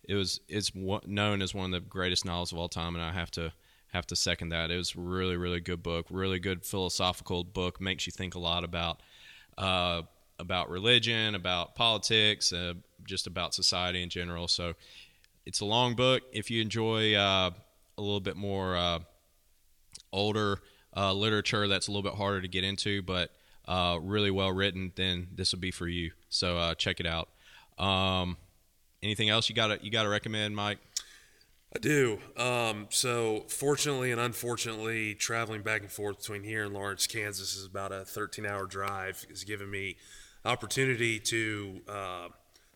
it was it's known as one of the greatest novels of all time, and I have to have to second that. It was a really really good book, really good philosophical book, makes you think a lot about uh, about religion, about politics, uh, just about society in general. So it's a long book. If you enjoy uh, a little bit more uh, older uh, literature that's a little bit harder to get into, but uh, really well written, then this would be for you. So uh, check it out. Um, anything else you got you got to recommend, Mike? I do. Um, so, fortunately and unfortunately, traveling back and forth between here and Lawrence, Kansas is about a 13 hour drive. Has given me opportunity to uh,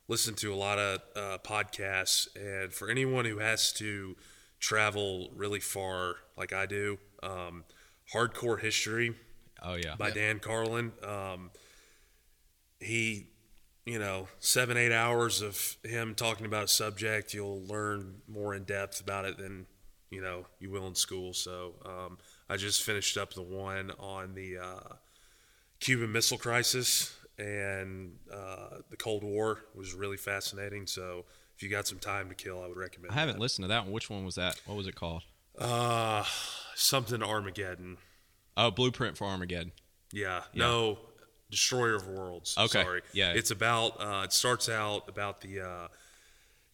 listen to a lot of uh, podcasts. And for anyone who has to travel really far, like I do, um, Hardcore History Oh yeah, by Dan Carlin. Um, he, you know, seven, eight hours of him talking about a subject, you'll learn more in depth about it than, you know, you will in school. So um, I just finished up the one on the uh, Cuban Missile Crisis and uh, the Cold War was really fascinating. So if you got some time to kill, I would recommend I haven't that. listened to that one. Which one was that? What was it called? Uh, something Armageddon. Oh, Blueprint for Armageddon. Yeah, Yeah. no, Destroyer of Worlds. Okay, sorry. yeah. it's about. Uh, it starts out about the uh,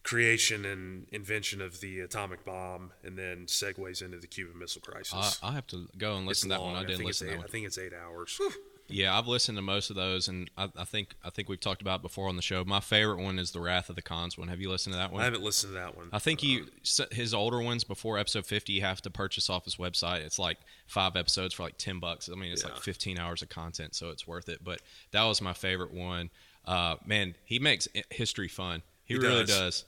creation and invention of the atomic bomb, and then segues into the Cuban Missile Crisis. I, I'll have to go and it's listen to that long. one. I I didn't it's listen to eight, that one. I think it's eight hours. Yeah, I've listened to most of those, and I, I think I think we've talked about it before on the show. My favorite one is the Wrath of the Khans one. Have you listened to that one? I haven't listened to that one. I think you his older ones before episode fifty, you have to purchase off his website. It's like five episodes for like ten bucks. I mean, it's like fifteen hours of content, so it's worth it. But that was my favorite one. Uh, man, he makes history fun. He, He really does. does.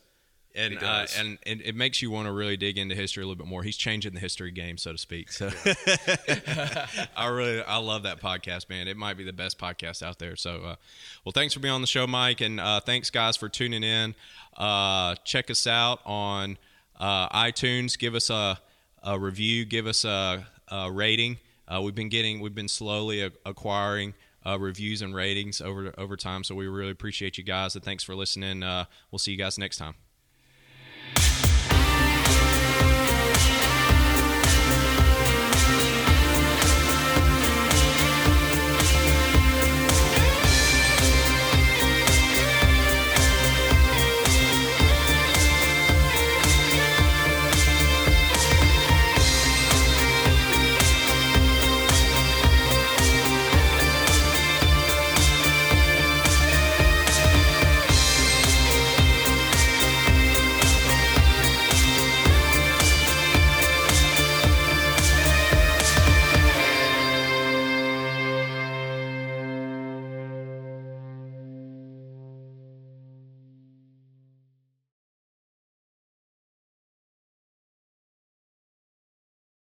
And. Uh, and and it makes you want to really dig into history a little bit more. He's changing the history game, so to speak. So I really I love that podcast, man. It might be the best podcast out there. So, uh, well, thanks for being on the show, Mike, and uh, thanks guys for tuning in. Uh, check us out on uh, iTunes. Give us a, a review. Give us a, a rating. Uh, we've been getting we've been slowly acquiring. Uh, reviews and ratings over over time, so we really appreciate you guys. And thanks for listening. Uh, we'll see you guys next time. Thank you.